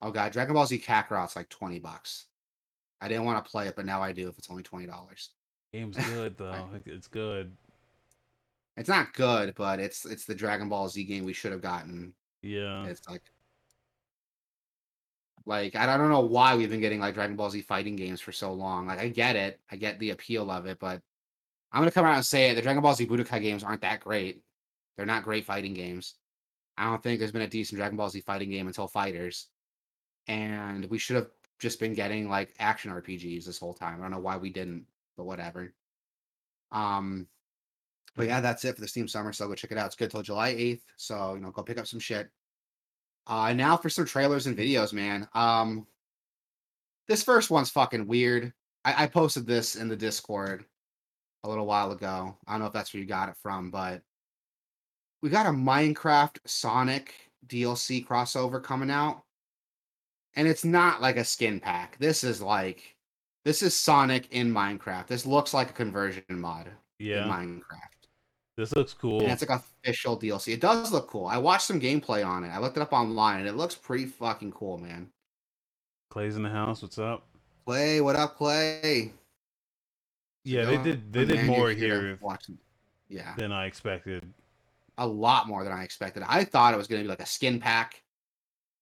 Oh god, Dragon Ball Z Kakarot's like twenty bucks. I didn't want to play it, but now I do if it's only twenty dollars. Game's good though. It's good. It's not good, but it's it's the Dragon Ball Z game we should have gotten. Yeah. It's like like I don't know why we've been getting like Dragon Ball Z fighting games for so long. Like I get it, I get the appeal of it, but I'm gonna come out and say it. The Dragon Ball Z Budokai games aren't that great. They're not great fighting games. I don't think there's been a decent Dragon Ball Z fighting game until FighterZ, and we should have just been getting like action RPGs this whole time. I don't know why we didn't, but whatever. Um, but yeah, that's it for the Steam Summer. So go check it out. It's good till July 8th. So you know, go pick up some shit. Uh, now for some trailers and videos, man. Um, this first one's fucking weird. I, I posted this in the Discord a little while ago. I don't know if that's where you got it from, but we got a Minecraft Sonic DLC crossover coming out. And it's not like a skin pack. This is like this is Sonic in Minecraft. This looks like a conversion mod Yeah. in Minecraft. This looks cool. And it's like official DLC. It does look cool. I watched some gameplay on it. I looked it up online and it looks pretty fucking cool, man. Clay's in the house. What's up? Clay, what up, Clay? Yeah, they did. They did more here Watching. Yeah, than I expected. a lot more than I expected. I thought it was going to be like a skin pack.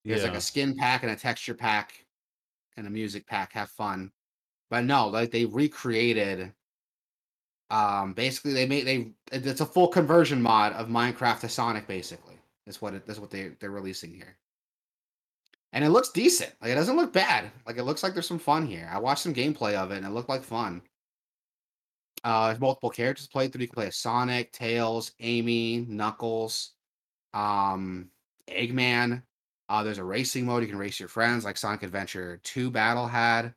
There's Yeah. like a skin pack and a texture pack and a music pack. Have fun. But no, like they recreated. Um, basically they made they it's a full conversion mod of Minecraft to Sonic. Basically, that's what it that's what they they're releasing here. And it looks decent. Like it doesn't look bad. Like it looks like there's some fun here. I watched some gameplay of it and it looked like fun. Uh, there's multiple characters played through. You can play as Sonic, Tails, Amy, Knuckles, um, Eggman. Uh, there's a racing mode. You can race your friends, like Sonic Adventure 2 Battle had.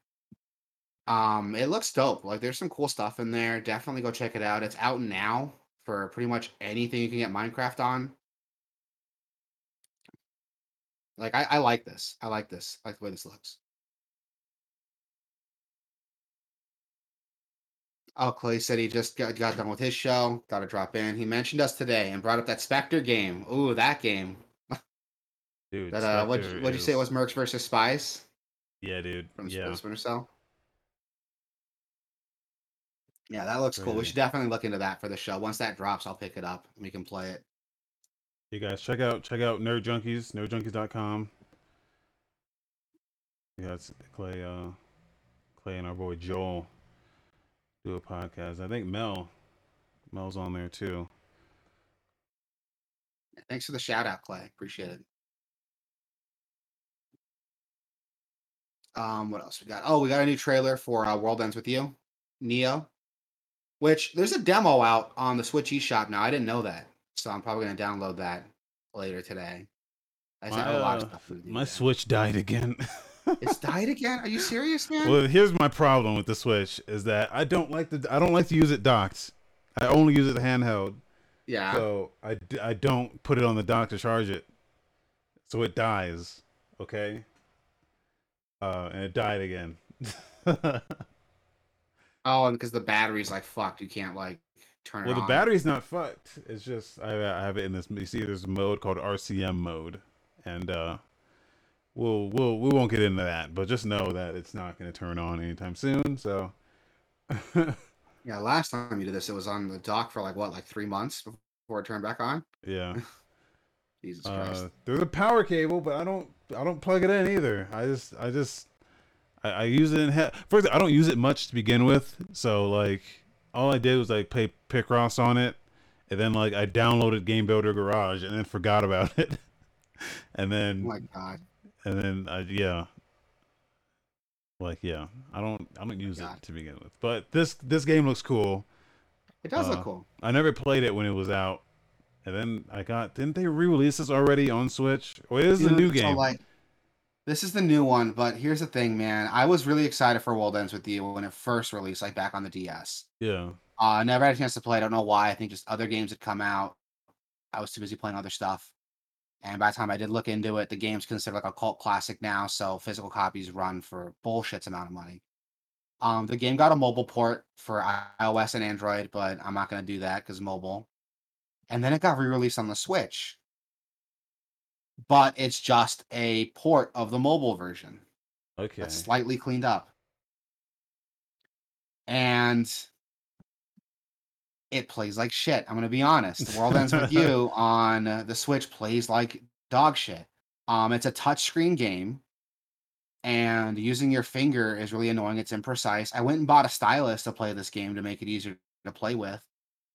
Um, it looks dope. Like there's some cool stuff in there. Definitely go check it out. It's out now for pretty much anything you can get Minecraft on. Like I, I like this. I like this. I like the way this looks. Clay said he just got, got done with his show. Got to drop in. He mentioned us today and brought up that Spectre game. Ooh, that game. dude. That uh, what what'd you say it was? Mercs versus Spies Yeah, dude. from yeah. yeah. Splinter Cell. Yeah, that looks cool. We should definitely look into that for the show. Once that drops, I'll pick it up and we can play it. You guys check out check out Nerd Junkies, nerdjunkies.com. Yeah, it's Clay uh Clay and our boy Joel do a podcast. I think Mel Mel's on there too. Thanks for the shout out, Clay. Appreciate it. Um, what else we got? Oh, we got a new trailer for uh, World Ends with You, Neo. Which there's a demo out on the Switch eShop now. I didn't know that, so I'm probably gonna download that later today. I My, a lot of uh, stuff. My. Switch died again. It's died again. Are you serious, man? well, here's my problem with the Switch is that I don't like the I don't like to use it docked. I only use it handheld. yeah. So I, I don't put it on the dock to charge it. So it dies. Okay. Uh, and it died again. oh, and because the battery's like fucked, you can't like turn it. Well, the on. battery's not fucked. It's just I, I have it in this. You see, there's a mode called RCM mode, and uh, we'll we'll we won't get into that. But just know that it's not going to turn on anytime soon. So. Yeah, last time you did this, it was on the dock for like what, like three months before it turned back on. yeah. Jesus Christ. Uh, there's a power cable, but I don't I don't plug it in either. I just I just I, I use it in he- first. I don't use it much to begin with, so like all I did was like play Picross on it, and then like I downloaded Game Builder Garage and then forgot about it, and oh then my god. And then I yeah. Like yeah, I don't I don't use it to begin with, but this this game looks cool. It does Uh, look cool. I never played it when it was out, and then I got didn't they re-release this already on Switch? Well, it is a Dude, new so, game. like, this is the new one, but here's the thing, man. I was really excited for World Ends with You when it first released, like back on the DS. yeah, Uh, I never had a chance to play. I don't know why. I think just other games had come out. I was too busy playing other stuff. And by the time I did look into it, the game's considered like a cult classic now, so physical copies run for bullshits amount of money. Um, the game got a mobile port for iOS and Android, but I'm not going to do that because mobile. And then it got re-released on the Switch, but it's just a port of the mobile version okay. that's slightly cleaned up. And it plays like shit. I'm gonna be honest. The world ends with you on uh, the Switch plays like dog shit. Um, it's a touchscreen game, and using your finger is really annoying. It's imprecise. I went and bought a stylus to play this game to make it easier to play with.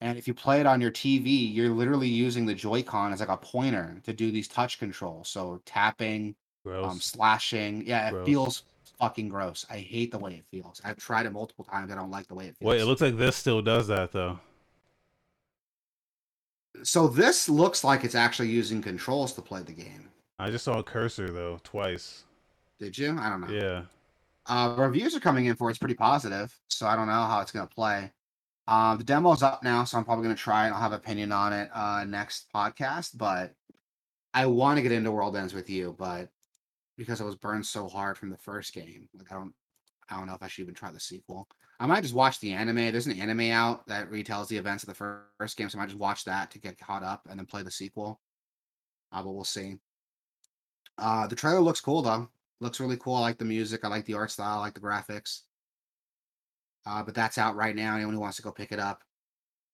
And if you play it on your TV, you're literally using the Joy-Con as like a pointer to do these touch controls. So tapping, um, slashing. Yeah, it Gross. feels fucking gross. I hate the way it feels. I've tried it multiple times. I don't like the way it feels. Wait, it looks like this still does that though. So this looks like it's actually using controls to play the game. I just saw a cursor though twice. Did you? I don't know. Yeah. Uh, reviews are coming in for it's pretty positive, so I don't know how it's gonna play. Uh, the demo's up now, so I'm probably gonna try it. I'll have opinion on it uh, next podcast, but I want to get into World Ends with you, but because I was burned so hard from the first game, like I don't, I don't know if I should even try the sequel. I might just watch the anime. There's an anime out that retells the events of the first game, so I might just watch that to get caught up and then play the sequel. Uh, but we'll see. Uh, the trailer looks cool though. Looks really cool. I like the music. I like the art style. I like the graphics. Uh, but that's out right now. Anyone who wants to go pick it up.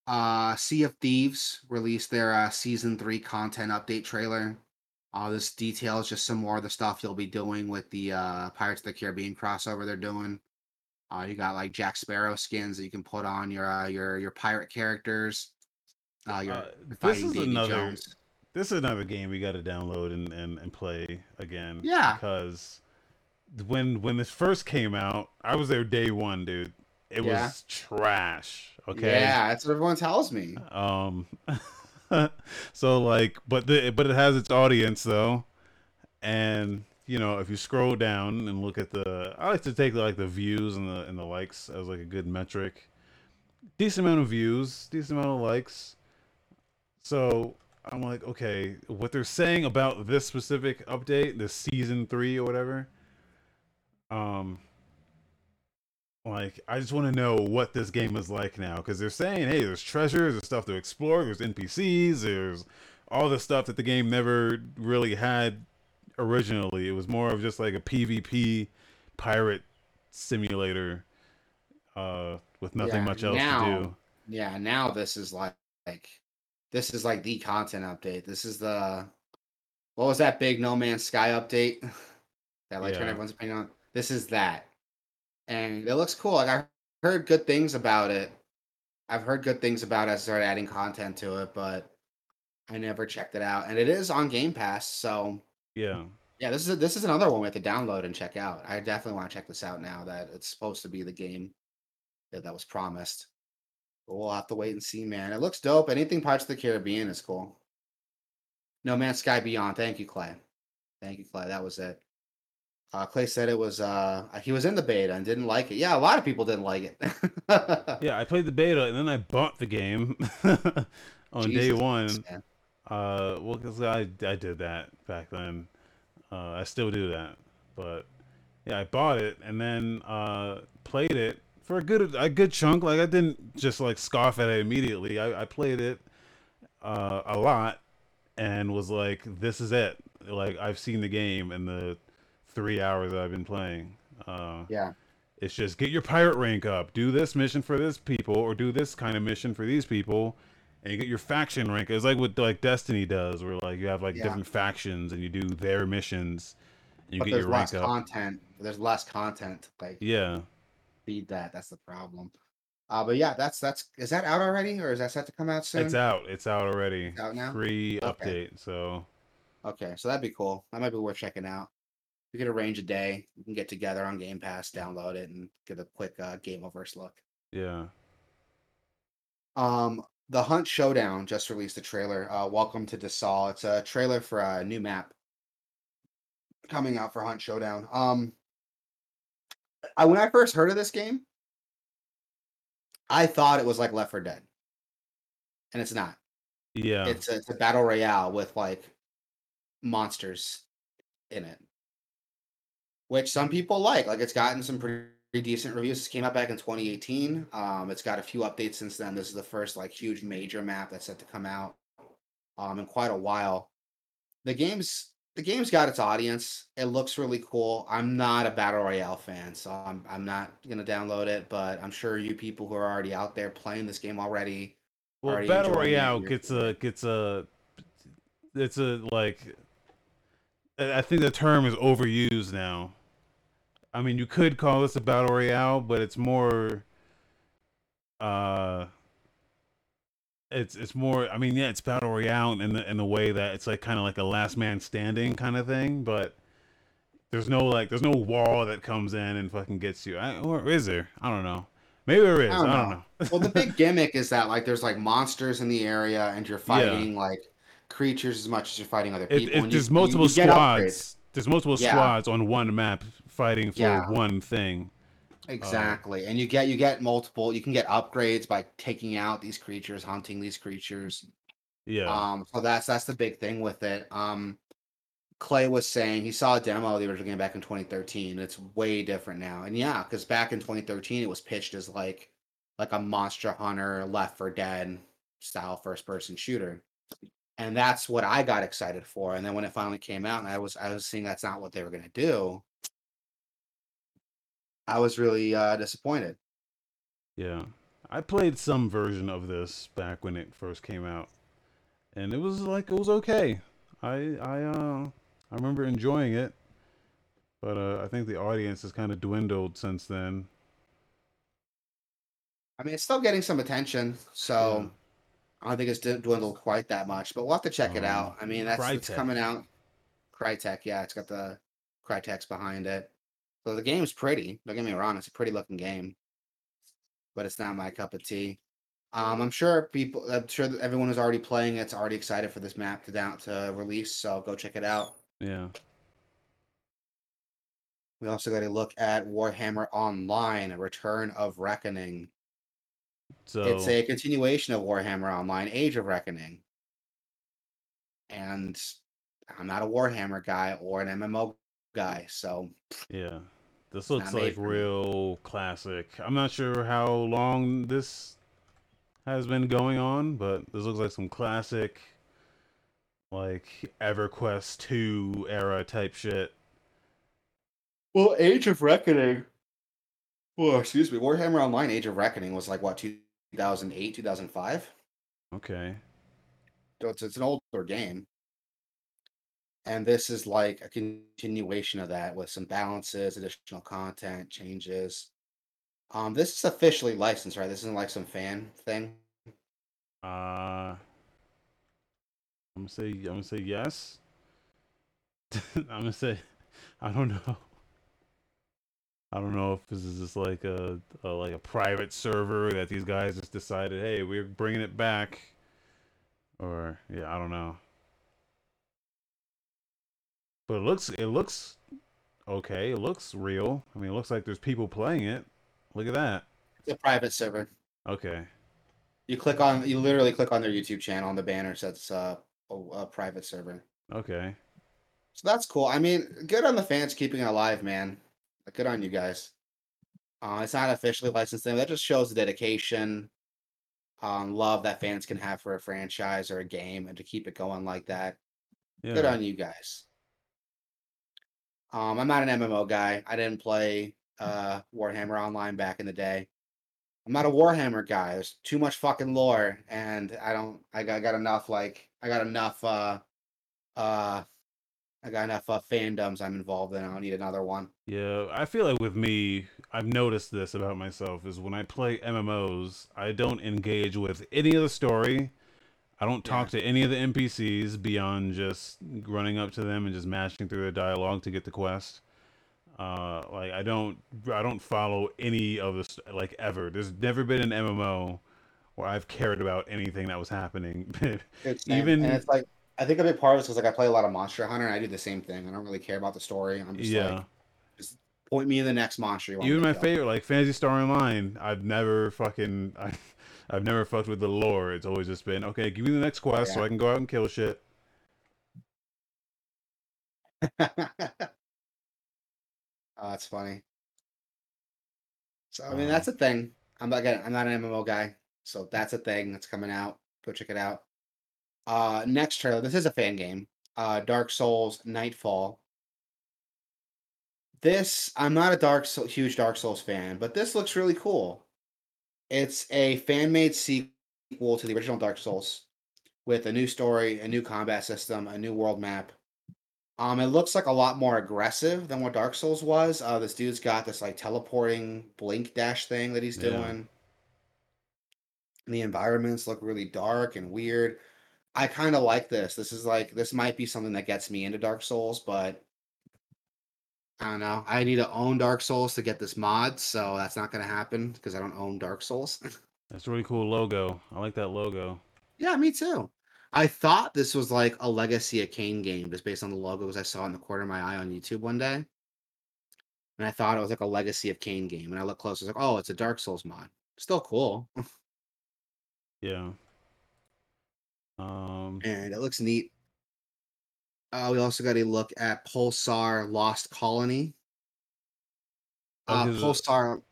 Uh, sea of Thieves released their uh, season three content update trailer. Uh, this details just some more of the stuff you'll be doing with the uh, Pirates of the Caribbean crossover they're doing. Uh, you got like Jack Sparrow skins that you can put on your uh, your your pirate characters. Uh, your Uh, this is Davy another Jones. this is another game we got to download and, and, and play again. Yeah. Because when when this first came out, I was there day one, dude. It Yeah. was trash. Okay. Yeah, that's what everyone tells me. Um. so like, but the but it has its audience though, and you know if you scroll down and look at the, I like to take like the views and the and the likes as like a good metric. Decent amount of views, decent amount of likes. So I'm like, okay, what they're saying about this specific update, this season three or whatever. Um, like I just want to know what this game is like now because they're saying, hey, there's treasures, there's stuff to explore, there's NPCs, there's all the stuff that the game never really had originally. It was more of just like a PvP pirate simulator uh with nothing Yeah, much else to do. Yeah, now this is like, like this is like the content update. This is the what was that big No Man's Sky update that like turned everyone's opinion on? This is that, and it looks cool. Like I heard good things about it. I've heard good things about it. I started adding content to it, but I never checked it out. And it is on Game Pass, so Yeah. yeah, this is this is another one we have to download and check out. I definitely want to check this out now that it's supposed to be the game that, that was promised. But we'll have to wait and see, man. It looks dope. Anything Pirates of the Caribbean is cool. No Man's Sky Beyond. Thank you, Clay. Thank you, Clay. That was it. Uh, Clay said it was uh he was in the beta and didn't like it. Yeah, a lot of people didn't like it. Yeah, I played the beta and then I bought the game on day one. Man. Uh, well, because I I did that back then. Uh, I still do that, but yeah, I bought it and then uh played it for a good a good chunk. Like I didn't just like scoff at it immediately. I, I played it uh a lot and was like, this is it. Like I've seen the game in the three hours that I've been playing. Uh, Yeah. it's just get your pirate rank up, do this mission for this people, or do this kind of mission for these people, and you get your faction rank. It's like what like Destiny does, where like you have like Yeah. different factions and you do their missions, and you But get there's your less rank up. content. There's less content. Like Yeah, feed that. That's the problem. Uh, but yeah, that's that's is that out already or is that set to come out soon? it's out. It's out already. It's out now? Free Okay. update. So Okay, so that'd be cool. That might be worth checking out. We could arrange a day. We can get together on Game Pass, download it, and get a quick uh, Gameoverse look. yeah, Um, the Hunt Showdown just released a trailer. Uh, Welcome to DeSalle. It's a trailer for a new map coming out for Hunt Showdown. Um, I when I first heard of this game, I thought it was like Left 4 Dead, and it's not. yeah, It's a, it's a battle royale with like monsters in it, which some people like. Like it's gotten some pretty decent reviews. This came out back in 2018. Um, it's got a few updates since then. This is the first like huge major map that's set to come out um in quite a while. The game's the game's got its audience. It looks really cool. I'm not a battle royale fan, so I'm I'm not gonna download it. But I'm sure you people who are already out there playing this game already Well, already battle royale gets a gets a it's a like I think the term is overused now. I mean, you could call this a battle royale, but it's more uh it's it's more I mean, yeah, it's battle royale in the in the way that it's like kind of like a last man standing kind of thing, but there's no like there's no wall that comes in and fucking gets you. I, or is there? I don't know. Maybe there is. I don't don't, know. know. well, the big gimmick is that like there's like monsters in the area, and you're fighting like creatures as much as you're fighting other people. if and there's you- multiple you upgrades. squads, there's multiple Yeah. squads on one map fighting for Yeah. one thing. Exactly, and you get you get multiple. You can get upgrades by taking out these creatures, hunting these creatures. Yeah, Um, so that's that's the big thing with it. Um, Clay was saying he saw a demo of the original game back in 2013. It's way different now, and yeah, because back in 2013 it was pitched as like like a Monster Hunter, Left 4 Dead style first person shooter, and that's what I got excited for. And then when it finally came out, and I was I was seeing that's not what they were gonna do. I was really uh, disappointed. yeah. I played some version of this back when it first came out, and it was like it was okay. I I uh I remember enjoying it, but uh, I think the audience has kind of dwindled since then. I mean, it's still getting some attention, so Yeah. I don't think it's d- dwindled quite that much. But we'll have to check it Um, out. I mean, that's it's coming out. Crytek, yeah, it's got the Crytek's behind it. So the game's pretty. Don't get me wrong; it's a pretty looking game, but it's not my cup of tea. Um, I'm sure people. I'm sure that everyone who's already playing it's already excited for this map to down to release. So go check it out. Yeah, We also got to look at Warhammer Online: Return of Reckoning. So It's a continuation of Warhammer Online: Age of Reckoning. And I'm not a Warhammer guy or an MMO guy, so yeah, this looks like for me. real classic. I'm not sure how long this has been going on, but this looks like some classic, like EverQuest 2 era type shit. well, Age of Reckoning. Well, excuse me. Warhammer Online: Age of Reckoning was like what 2008, 2005. Okay. So it's, it's an older game. And this is like a continuation of that with some balances, additional content, changes. Um, this is officially licensed, right? This isn't like some fan thing. Uh, I'm gonna say I'm gonna say yes. I'm gonna say I don't know. I don't know if this is just like a, a like a private server that these guys just decided, hey, we're bringing it back, or yeah, I don't know. But it looks it looks okay. It looks real. I mean, it looks like there's people playing it. Look at that. It's a private server. Okay. You click on, you literally click on their YouTube channel, and the banner says uh, a, a private server. Okay. So that's cool. I mean, good on the fans keeping it alive, man. Good on you guys. Uh, it's not officially licensed thing. That just shows the dedication, um, love that fans can have for a franchise or a game, and to keep it going like that. Yeah. Good on you guys. Um, I'm not an MMO guy. I didn't play uh Warhammer Online back in the day. I'm not a Warhammer guy. There's too much fucking lore, and I don't. I got, I got enough. Like I got enough. Uh, uh, I got enough uh, fandoms I'm involved in. I don't need another one. Yeah, I feel like with me, I've noticed this about myself is when I play MMOs, I don't engage with any of the story. I don't talk to any of the NPCs beyond just running up to them and just mashing through the dialogue to get the quest. Uh, like I don't, I don't follow any of this like ever. There's never been an MMO where I've cared about anything that was happening. It's Even- and it's like I think a big part of it is like I play a lot of Monster Hunter, and I do the same thing. I don't really care about the story. I'm just yeah. like, just point me in the next monster. You want Even my favorite, like Phantasy Star Online, I've never fucking, I, I've never fucked with the lore. It's always just been okay. Give me the next quest so I can go out and kill shit. oh, that's funny. So I mean, Uh, that's a thing. I'm not again, I'm not an MMO guy, so that's a thing that's coming out. Go check it out. Uh, next trailer. This is a fan game. Uh, Dark Souls Nightfall. This I'm not a Dark Soul, huge Dark Souls fan, but this looks really cool. It's a fan made sequel sequel to the original Dark Souls with a new story, a new combat system, a new world map. Um, it looks like a lot more aggressive than what Dark Souls was. Uh, this dude's got this like teleporting blink dash thing that he's Yeah. doing. And the environments look really dark and weird. I kind of like this. This is like this might be something that gets me into Dark Souls, but I don't know. I need to own Dark Souls to get this mod, so that's not going to happen because I don't own Dark Souls. That's a really cool logo. I like that logo. yeah, me too. I thought this was like a Legacy of Kain game just based on the logos I saw in the corner of my eye on YouTube one day. And I thought it was like a Legacy of Kain game. And I looked close, I was like, oh, it's a Dark Souls mod. Still cool. Yeah. Um. and it looks neat. Uh, we also got a look at Pulsar Lost Colony. Uh, this is a- Pulsar,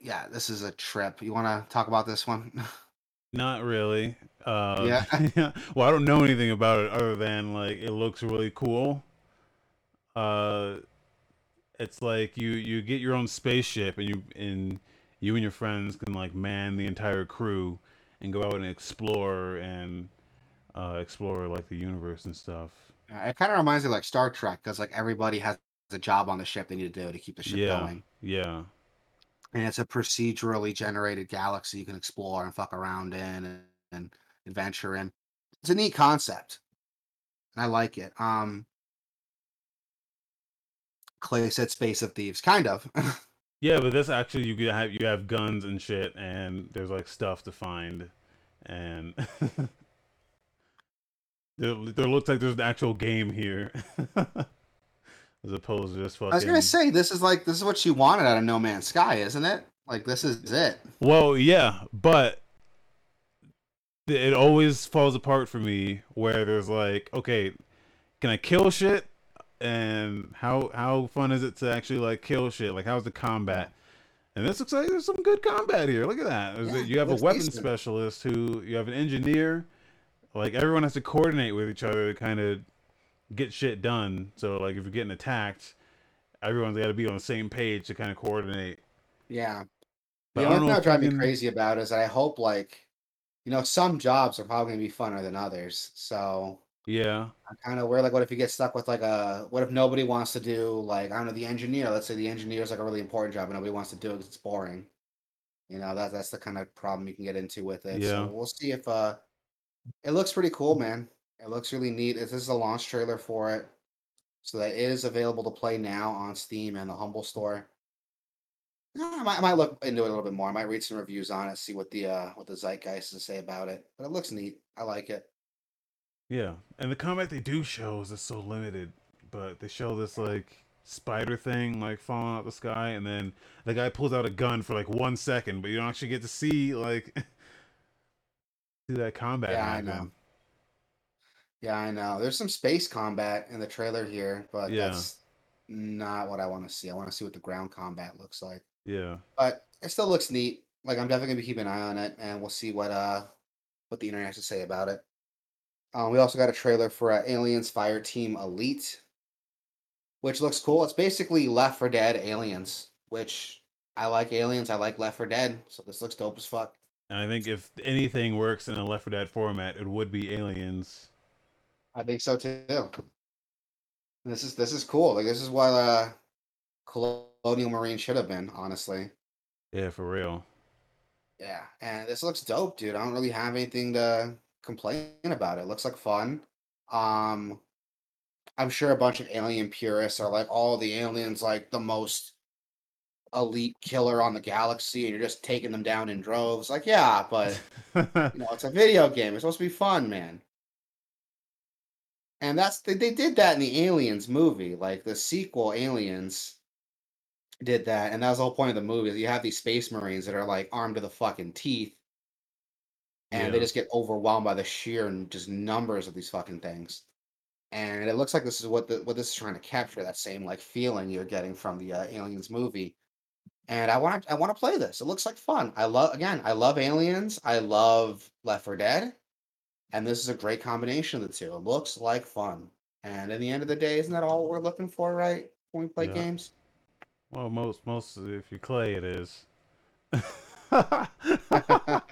yeah, this is a trip. You want to talk about this one? Not really. Uh, Yeah. well, I don't know anything about it other than like it looks really cool. Uh, it's like you you get your own spaceship and you and you and your friends can like man the entire crew and go out and explore and uh, explore like the universe and stuff. Uh, it kind of reminds me of like Star Trek because like everybody has a job on the ship they need to do to keep the ship yeah, going. yeah, And it's a procedurally generated galaxy you can explore and fuck around in and, and adventure in. It's a neat concept. And I like it. Um Clay said Space of Thieves, kind of. yeah. But this actually you have you have guns and shit, and there's like stuff to find, and there, there looks like there's an actual game here, as opposed to just fucking. I was gonna say this is like this is what you wanted out of No Man's Sky, isn't it? Like this is it. Well, yeah, but it always falls apart for me where there's like, okay, can I kill shit? And how how fun is it to actually like kill shit? Like how's the combat? And this looks like there's some good combat here. Look at that. Yeah, you have a weapon decent. specialist who you have an engineer. Like everyone has to coordinate with each other to kind of get shit done. So like if you're getting attacked, everyone's got to be on the same page to kind of coordinate. Yeah. But the only thing that drives me crazy about is that I hope like you know, some jobs are probably gonna be funner than others. So Yeah. I kind of worry like what if you get stuck with like a what if nobody wants to do like I don't know the engineer? Let's say the engineer is like a really important job and nobody wants to do it because it's boring. You know that that's the kind of problem you can get into with it. Yeah. So we'll see if uh it looks pretty cool, man. It looks really neat. This is a launch trailer for it, so that is available to play now on Steam and the Humble Store. I might, I might look into it a little bit more. I might read some reviews on it, see what the uh what the zeitgeist is to say about it. But it looks neat. I like it. Yeah, and the combat they do show is so limited. But they show this like spider thing like falling out the sky, and then the guy pulls out a gun for like one second, but you don't actually get to see like see that combat. Yeah, I know. Yeah, I know. There's some space combat in the trailer here, but Yeah. that's not what I want to see. I want to see what the ground combat looks like. Yeah, But it still looks neat. Like I'm definitely gonna be keeping an eye on it, and we'll see what uh what the internet has to say about it. Um, we also got a trailer for uh, Aliens Fireteam Elite, which looks cool. It's basically Left 4 Dead Aliens, which I like Aliens. I like Left 4 Dead, so this looks dope as fuck. And I think if anything works in a Left 4 Dead format, it would be Aliens. I think so too. This is this is cool. Like this is what uh Colonial Marine should have been, honestly. Yeah, for real. Yeah, and this looks dope, dude. I don't really have anything to complain about. It looks like fun. Um I'm sure a bunch of alien purists are like, all the aliens like the most elite killer on the galaxy, and you're just taking them down in droves. Like, yeah, but you know, it's a video game. It's supposed to be fun, man. And that's they, they did that in the Aliens movie, like the sequel Aliens did that, and that was the whole point of the movie. Is you have these space marines that are like armed to the fucking teeth, and they just get overwhelmed by the sheer and just numbers of these fucking things. And it looks like this is what the what this is trying to capture that same like feeling you're getting from the uh, Aliens movie. And I want I want to play this. It looks like fun. I love again. I love Aliens. I love Left 4 Dead, and this is a great combination of the two. It looks like fun. And in the end of the day, isn't that all we're looking for, right? When we play Yeah. games. well, most most if you play, it is.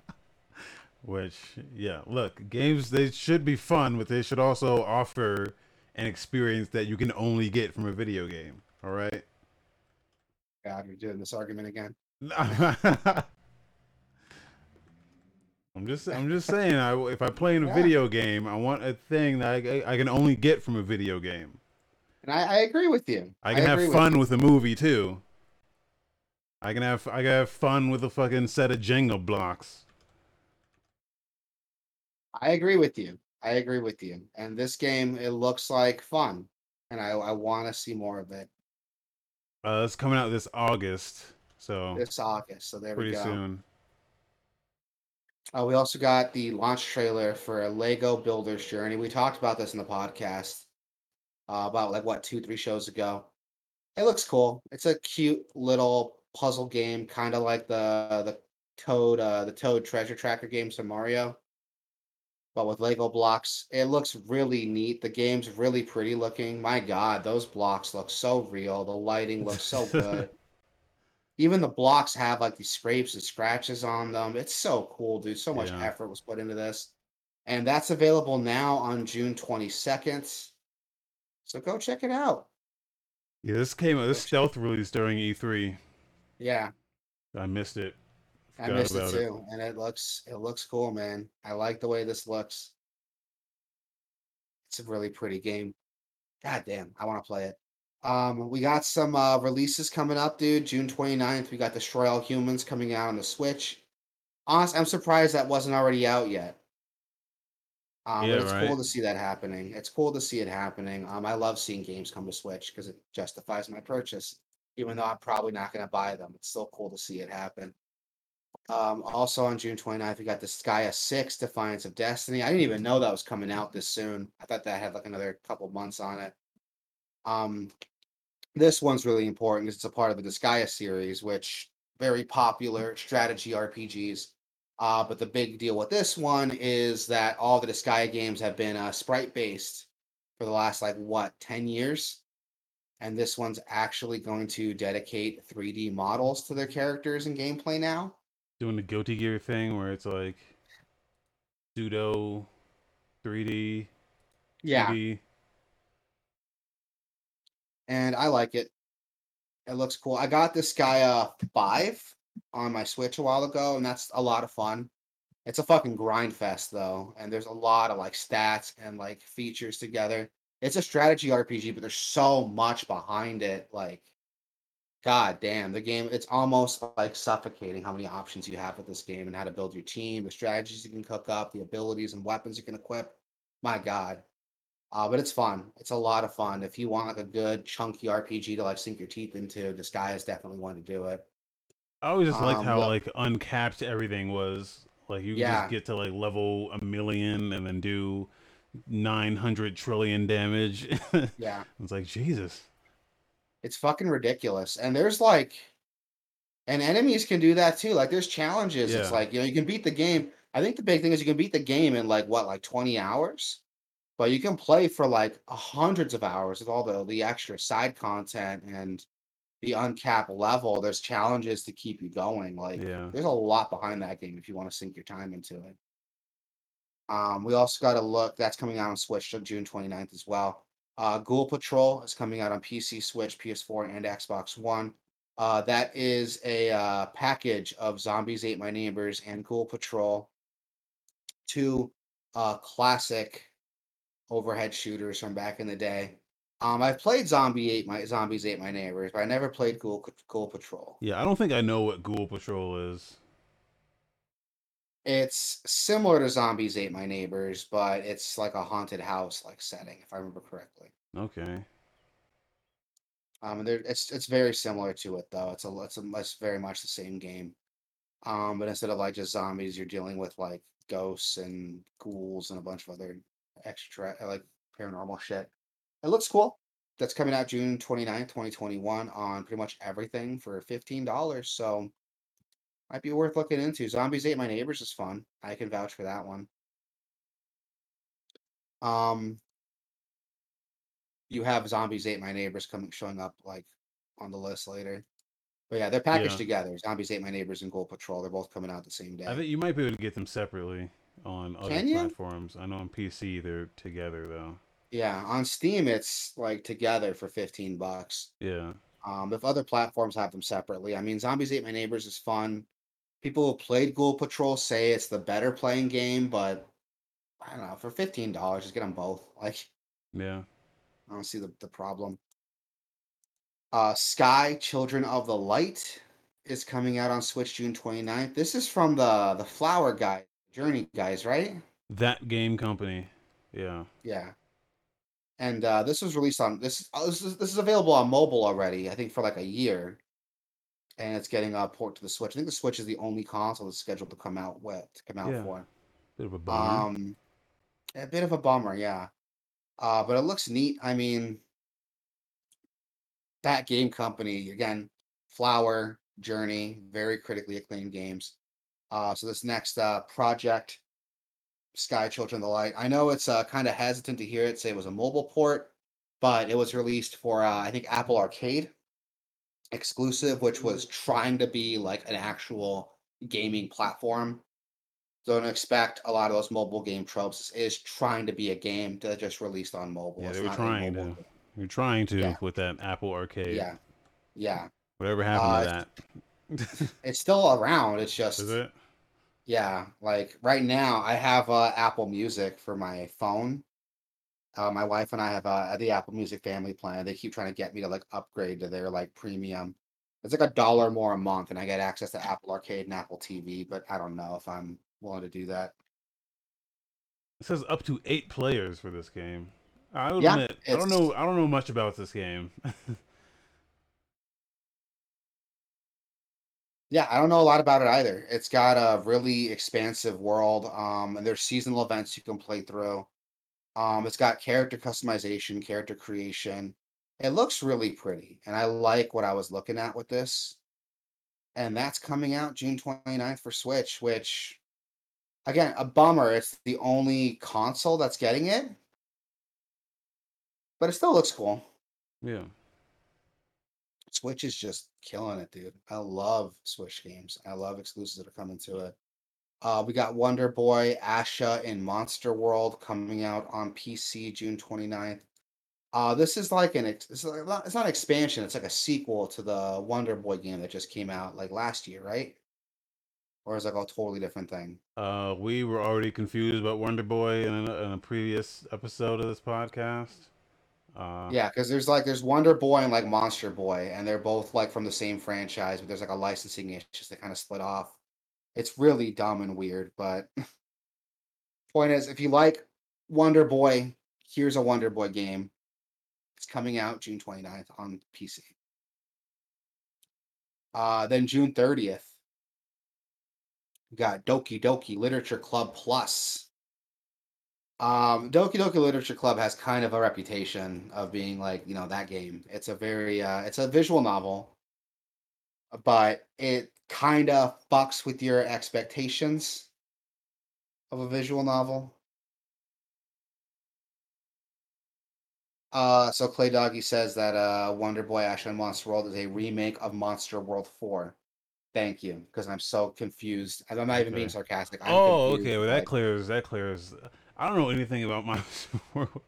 Which, yeah, look, games they should be fun, but they should also offer an experience that you can only get from a video game. All right. God, you're doing this argument again. I'm just, I'm just saying. I, if I play in a Yeah. video game, I want a thing that I, I can only get from a video game. And I, I agree with you. I can have agree with fun with a movie too. I can have, I can have fun with a fucking set of Jenga blocks. I agree with you. I agree with you. And this game, it looks like fun, and I, I want to see more of it Uh, it's coming out this August, so this August. So there we pretty go. soon. Uh, we also got the launch trailer for Lego Builder's Journey. We talked about this in the podcast uh, about like what two, three shows ago. It looks cool. It's a cute little puzzle game, kind of like the the Toad uh, the Toad Treasure Tracker games from Mario, but with Lego blocks. It looks really neat. The game's really pretty looking. My God, those blocks look so real. The lighting looks so good. Even the blocks have like these scrapes and scratches on them. It's so cool, dude. So much Yeah. effort was put into this. And that's available now on June 22nd. So go check it out. Yeah, this came out. This stealth release during E3. Yeah, I missed it. I missed it too. And it looks it looks cool, man. I like the way this looks. It's a really pretty game. God damn, I want to play it. Um, we got some uh releases coming up, dude. June 29th, we got Destroy All Humans coming out on the Switch. Honest, I'm surprised that wasn't already out yet. Um, Yeah, but it's right. cool to see that happening. It's cool to see it happening. Um, I love seeing games come to Switch because it justifies my purchase, even though I'm probably not going to buy them. It's still cool to see it happen. Um, also on June 29th, we got Disgaea 6 Defiance of Destiny. I didn't even know that was coming out this soon. I thought that had like another couple months on it. Um, this one's really important because it's a part of the Disgaea series, which very popular strategy RPGs. Uh, but the big deal with this one is that all the Disgaea games have been uh, sprite based for the last like what 10 years. And this one's actually going to dedicate 3D models to their characters and gameplay now. Doing the Guilty Gear thing where it's like pseudo 3D. Yeah. 2D. and I like it. It looks cool. I got Disgaea uh five on my Switch a while ago, and that's a lot of fun. It's a fucking grind fest though, and there's a lot of like stats and like features together. It's a strategy RPG, but there's so much behind it. Like, god damn, the game it's almost like suffocating how many options you have with this game and how to build your team, the strategies you can cook up, the abilities and weapons you can equip. My god. Uh, but it's fun. It's a lot of fun. If you want like a good chunky RPG to like sink your teeth into, Disgaea is definitely one to do it. I always just liked Um, how the- like uncapped everything was. Like you Yeah. just get to like level a million and then do 900 trillion damage. Yeah, it's like Jesus. It's fucking ridiculous. And there's like, and enemies can do that too. Like there's challenges. It's like you know you can beat the game. I think the big thing is you can beat the game in like what like 20 hours, but you can play for like hundreds of hours with all the the extra side content and the uncapped level. There's challenges to keep you going. Like Yeah. there's a lot behind that game if you want to sink your time into it. Um, we also got a look that's coming out on Switch on June 29th as well. Uh, Ghoul Patrol is coming out on PC, Switch, PS4, and Xbox One. Uh, that is a uh, package of Zombies Ate My Neighbors and Ghoul Patrol, two uh, classic overhead shooters from back in the day. Um, I've played Zombie Ate My Zombies Ate My Neighbors, but I never played Ghoul Ghoul Patrol. Yeah, I don't think I know what Ghoul Patrol is. It's similar to Zombies Ate My Neighbors, but it's like a haunted house like setting, if I remember correctly. Okay. Um, and there, it's it's very similar to it though. It's a it's a it's very much the same game. Um, but instead of like just zombies, you're dealing with like ghosts and ghouls and a bunch of other extra like paranormal shit. It looks cool. That's coming out June 29th, 2021 on pretty much everything for $15. So might be worth looking into. Zombies Ate My Neighbors is fun. I can vouch for that one. Um you have Zombies Ate My Neighbors coming showing up like on the list later. But yeah, they're packaged Yeah. together. Zombies Ate My Neighbors and Ghoul Patrol. They're both coming out the same day. I think you might be able to get them separately on other Can you? platforms. I know on PC they're together though. yeah, on Steam it's like together for 15 bucks. Yeah. Um, if other platforms have them separately, I mean, Zombies Ate My Neighbors is fun. People who played Ghoul Patrol say it's the better playing game, but I don't know. For fifteen dollars, just get them both. Like, Yeah. I don't see the, the problem. Uh, Sky Children of the Light is coming out on Switch June 29th. This is from the the Flower guy, Journey guys, right? That game company. Yeah. Yeah. And uh, this was released on this. Uh, this is this is available on mobile already. I think for like a year, and it's getting a port to the Switch. I think the Switch is the only console that's scheduled to come out with to come out Yeah. for. Bit of a bummer. Um, a bit of a bummer, yeah. Uh, but it looks neat. I mean, that game company again, Flower, Journey, very critically acclaimed games. Uh, so this next uh project, Sky Children of the Light. I know it's uh kind of hesitant to hear it say it was a mobile port, but it was released for uh, I think Apple Arcade exclusive, which was trying to be like an actual gaming platform. Don't expect a lot of those mobile game tropes. is trying to be a game that just released on mobile. Yeah, It's they were trying to. You're trying to Yeah. with that Apple Arcade. Yeah, yeah. Whatever happened Uh, to that? It's still around. It's just Is it? yeah. Like right now, I have uh, Apple Music for my phone. Uh, my wife and I have uh, the Apple Music family plan. They keep trying to get me to like upgrade to their like premium. It's like a dollar more a month, and I get access to Apple Arcade and Apple TV. But I don't know if I'm willing to do that. It says up to eight players for this game. I Yeah, admit, I don't know. I don't know much about this game. Yeah, I don't know a lot about it either. It's got a really expansive world, um, and there's seasonal events you can play through. Um, it's got character customization, character creation. It looks really pretty, and I like what I was looking at with this. And that's coming out June 29th for Switch, which again, a bummer. It's the only console that's getting it. But it still looks cool. yeah. Switch is just killing it, dude. I love Switch games. I love exclusives that are coming to it. Uh, we got Wonder Boy, Asha, and Monster World coming out on PC June 29th. Uh, this is like an it's, like it's not an expansion. It's like a sequel to the Wonder Boy game that just came out like last year, right? Or is it like a totally different thing? Uh, we were already confused about Wonder Boy in a, in a previous episode of this podcast. Uh, Yeah, because there's like there's Wonder Boy and like Monster Boy, and they're both like from the same franchise, but there's like a licensing issue that kind of split off. It's really dumb and weird, but point is, if you like Wonder Boy, here's a Wonder Boy game. It's coming out June 29th on PC. Uh, then June 30th, we got Doki Doki Literature Club Plus. Um, Doki Doki Literature Club has kind of a reputation of being like, you know, that game. It's a very, uh, it's a visual novel, but it kind of fucks with your expectations of a visual novel. Uh, so Clay Doggy says that uh, Wonder Boy Asha in Monster World is a remake of Monster World 4. Thank you, because I'm so confused. I'm not even being sarcastic. I'm Oh, okay. Well, that clears. That clears. I don't know anything about Monster World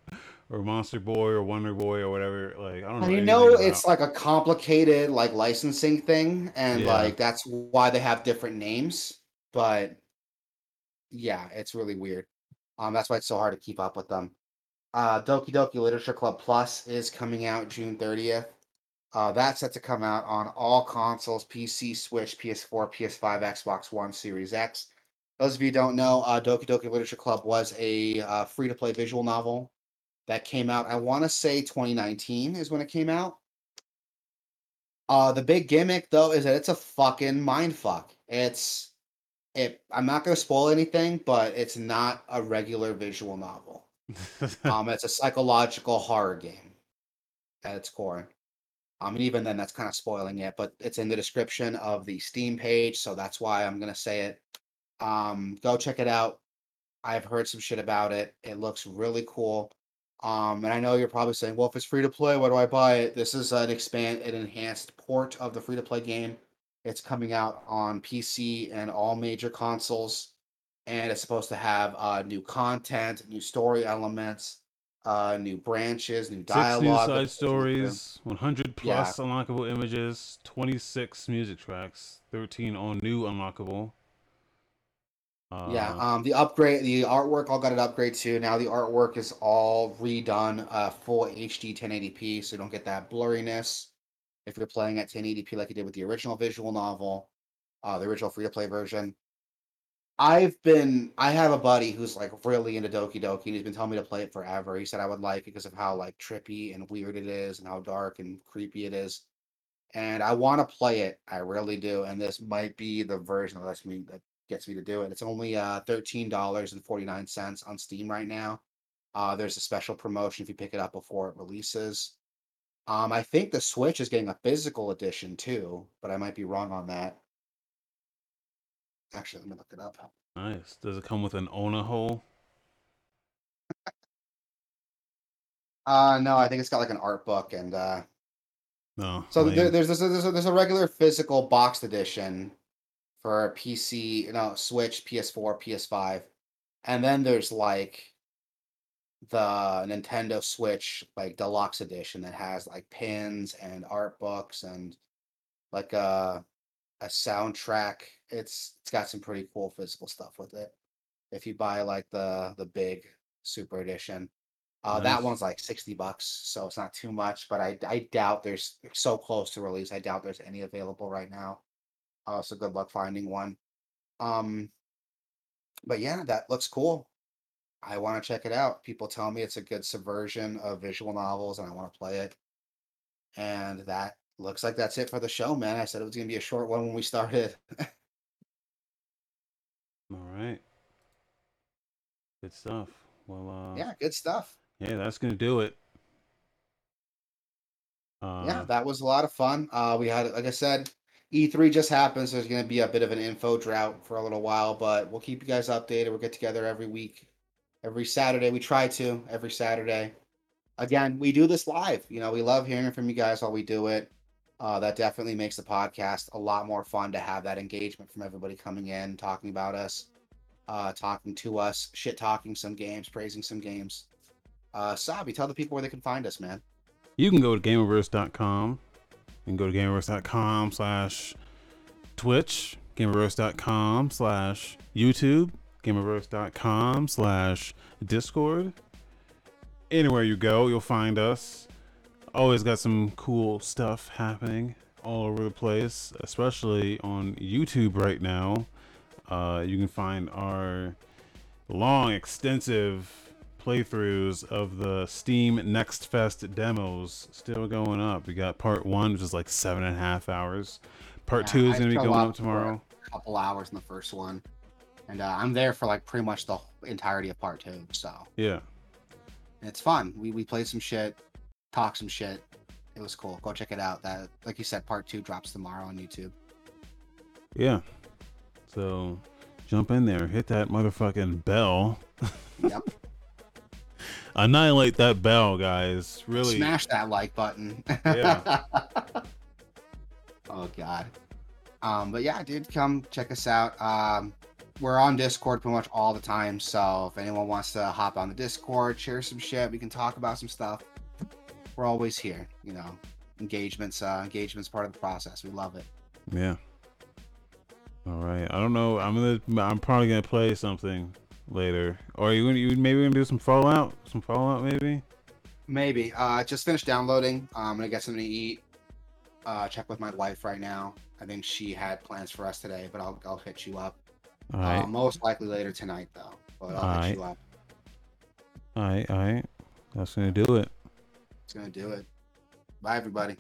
or Monster Boy or Wonder Boy or whatever. Like I don't know. I anything know about- it's like a complicated like licensing thing, and Yeah. like that's why they have different names. But yeah, it's really weird. Um, that's why it's so hard to keep up with them. Uh, Doki Doki Literature Club Plus is coming out June 30th. Uh, that's set to come out on all consoles: PC, Switch, PS4, PS5, Xbox One, Series X. Those of you who don't know, uh, Doki Doki Literature Club was a uh, free-to-play visual novel that came out. I want to say 2019 is when it came out. Uh, the big gimmick though is that it's a fucking mind fuck. It's it. I'm not gonna spoil anything, but it's not a regular visual novel. Um, it's a psychological horror game at its core. Um, and even then, that's kind of spoiling it, but it's in the description of the Steam page, so that's why I'm gonna say it. Um, go check it out. I've heard some shit about it. It looks really cool. Um, and I know you're probably saying, well, if it's free to play, why do I buy it? This is an expand an enhanced port of the free to play game. It's coming out on PC and all major consoles, and it's supposed to have uh, new content, new story elements, uh, new branches, new dialogue. Six new side stories, 100 plus yeah. unlockable images, 26 music tracks, 13 all new unlockable. Uh, yeah, um, the upgrade, the artwork all got an upgrade too. Now the artwork is all redone, uh, full HD 1080p, so you don't get that blurriness if you're playing at 1080p like you did with the original visual novel, uh, the original free to play version. I've been, I have a buddy who's like really into Doki Doki, and he's been telling me to play it forever. He said I would like it because of how like trippy and weird it is, and how dark and creepy it is. And I want to play it, I really do. And this might be the version that lets me that gets me to do it. It's only uh, $13.49 on Steam right now. Uh, there's a special promotion if you pick it up before it releases. Um, I think the Switch is getting a physical edition too, but I might be wrong on that. Actually, let me look it up. Nice. Does it come with an Ona hole? uh no, I think it's got like an art book and uh no. So there, there's this there's a, there's a regular physical boxed edition for PC, you know, Switch, PS4, PS5. And then there's like the Nintendo Switch like deluxe edition that has like pins and art books and like a a soundtrack. It's it's got some pretty cool physical stuff with it. If you buy like the the big super edition. Uh, nice. That one's like 60 bucks, so it's not too much, but I, I doubt there's so close to release. I doubt there's any available right now. Uh, so good luck finding one. Um, but yeah, that looks cool. I want to check it out. People tell me it's a good subversion of visual novels, and I want to play it. And that looks like that's it for the show, man. I said it was going to be a short one when we started. All right. Good stuff. Well, uh, yeah, good stuff. Yeah, that's going to do it. Uh, yeah, that was a lot of fun. Uh, we had, like I said, E3 just happened, so there's going to be a bit of an info drought for a little while, but we'll keep you guys updated. We'll get together every week, every Saturday. We try to every Saturday. Again, we do this live. You know, we love hearing from you guys while we do it. Uh, that definitely makes the podcast a lot more fun to have that engagement from everybody coming in, talking about us, uh, talking to us, shit talking some games, praising some games. Uh, Sabi, tell the people where they can find us, man. You can go to gameoverse.com you can go to gameoverse.com slash Twitch, gameoverse.com slash YouTube, gameoverse.com slash Discord. Anywhere you go, you'll find us. Always got some cool stuff happening all over the place, especially on YouTube right now. Uh, you can find our long, extensive playthroughs of the Steam Next Fest demos still going up. We got part one, which is like seven and a half hours. Part yeah, two is going to be going up tomorrow. A couple hours in the first one, and uh, I'm there for like pretty much the entirety of part two. So yeah, it's fun. We we played some shit, talked some shit. It was cool. Go check it out. That like you said, part two drops tomorrow on YouTube. Yeah. So jump in there, hit that motherfucking bell. Yep. Annihilate that bell, guys. Really smash that like button. Yeah. oh god. Um, but yeah, dude, come check us out. Um, we're on Discord pretty much all the time. So if anyone wants to hop on the Discord, share some shit, we can talk about some stuff. We're always here. You know, engagements. Uh, engagements part of the process. We love it. Yeah. All right. I don't know. I'm gonna. I'm probably gonna play something later. Or you, you maybe gonna do some Fallout? Some Fallout maybe? Maybe. Uh, just finished downloading. Uh, I'm gonna get something to eat. Uh, check with my wife right now. I think she had plans for us today, but I'll I'll hit you up. All right. Uh, most likely later tonight though, but I'll all hit right. you up. All right, all right. That's gonna do it. It's gonna do it. Bye, everybody.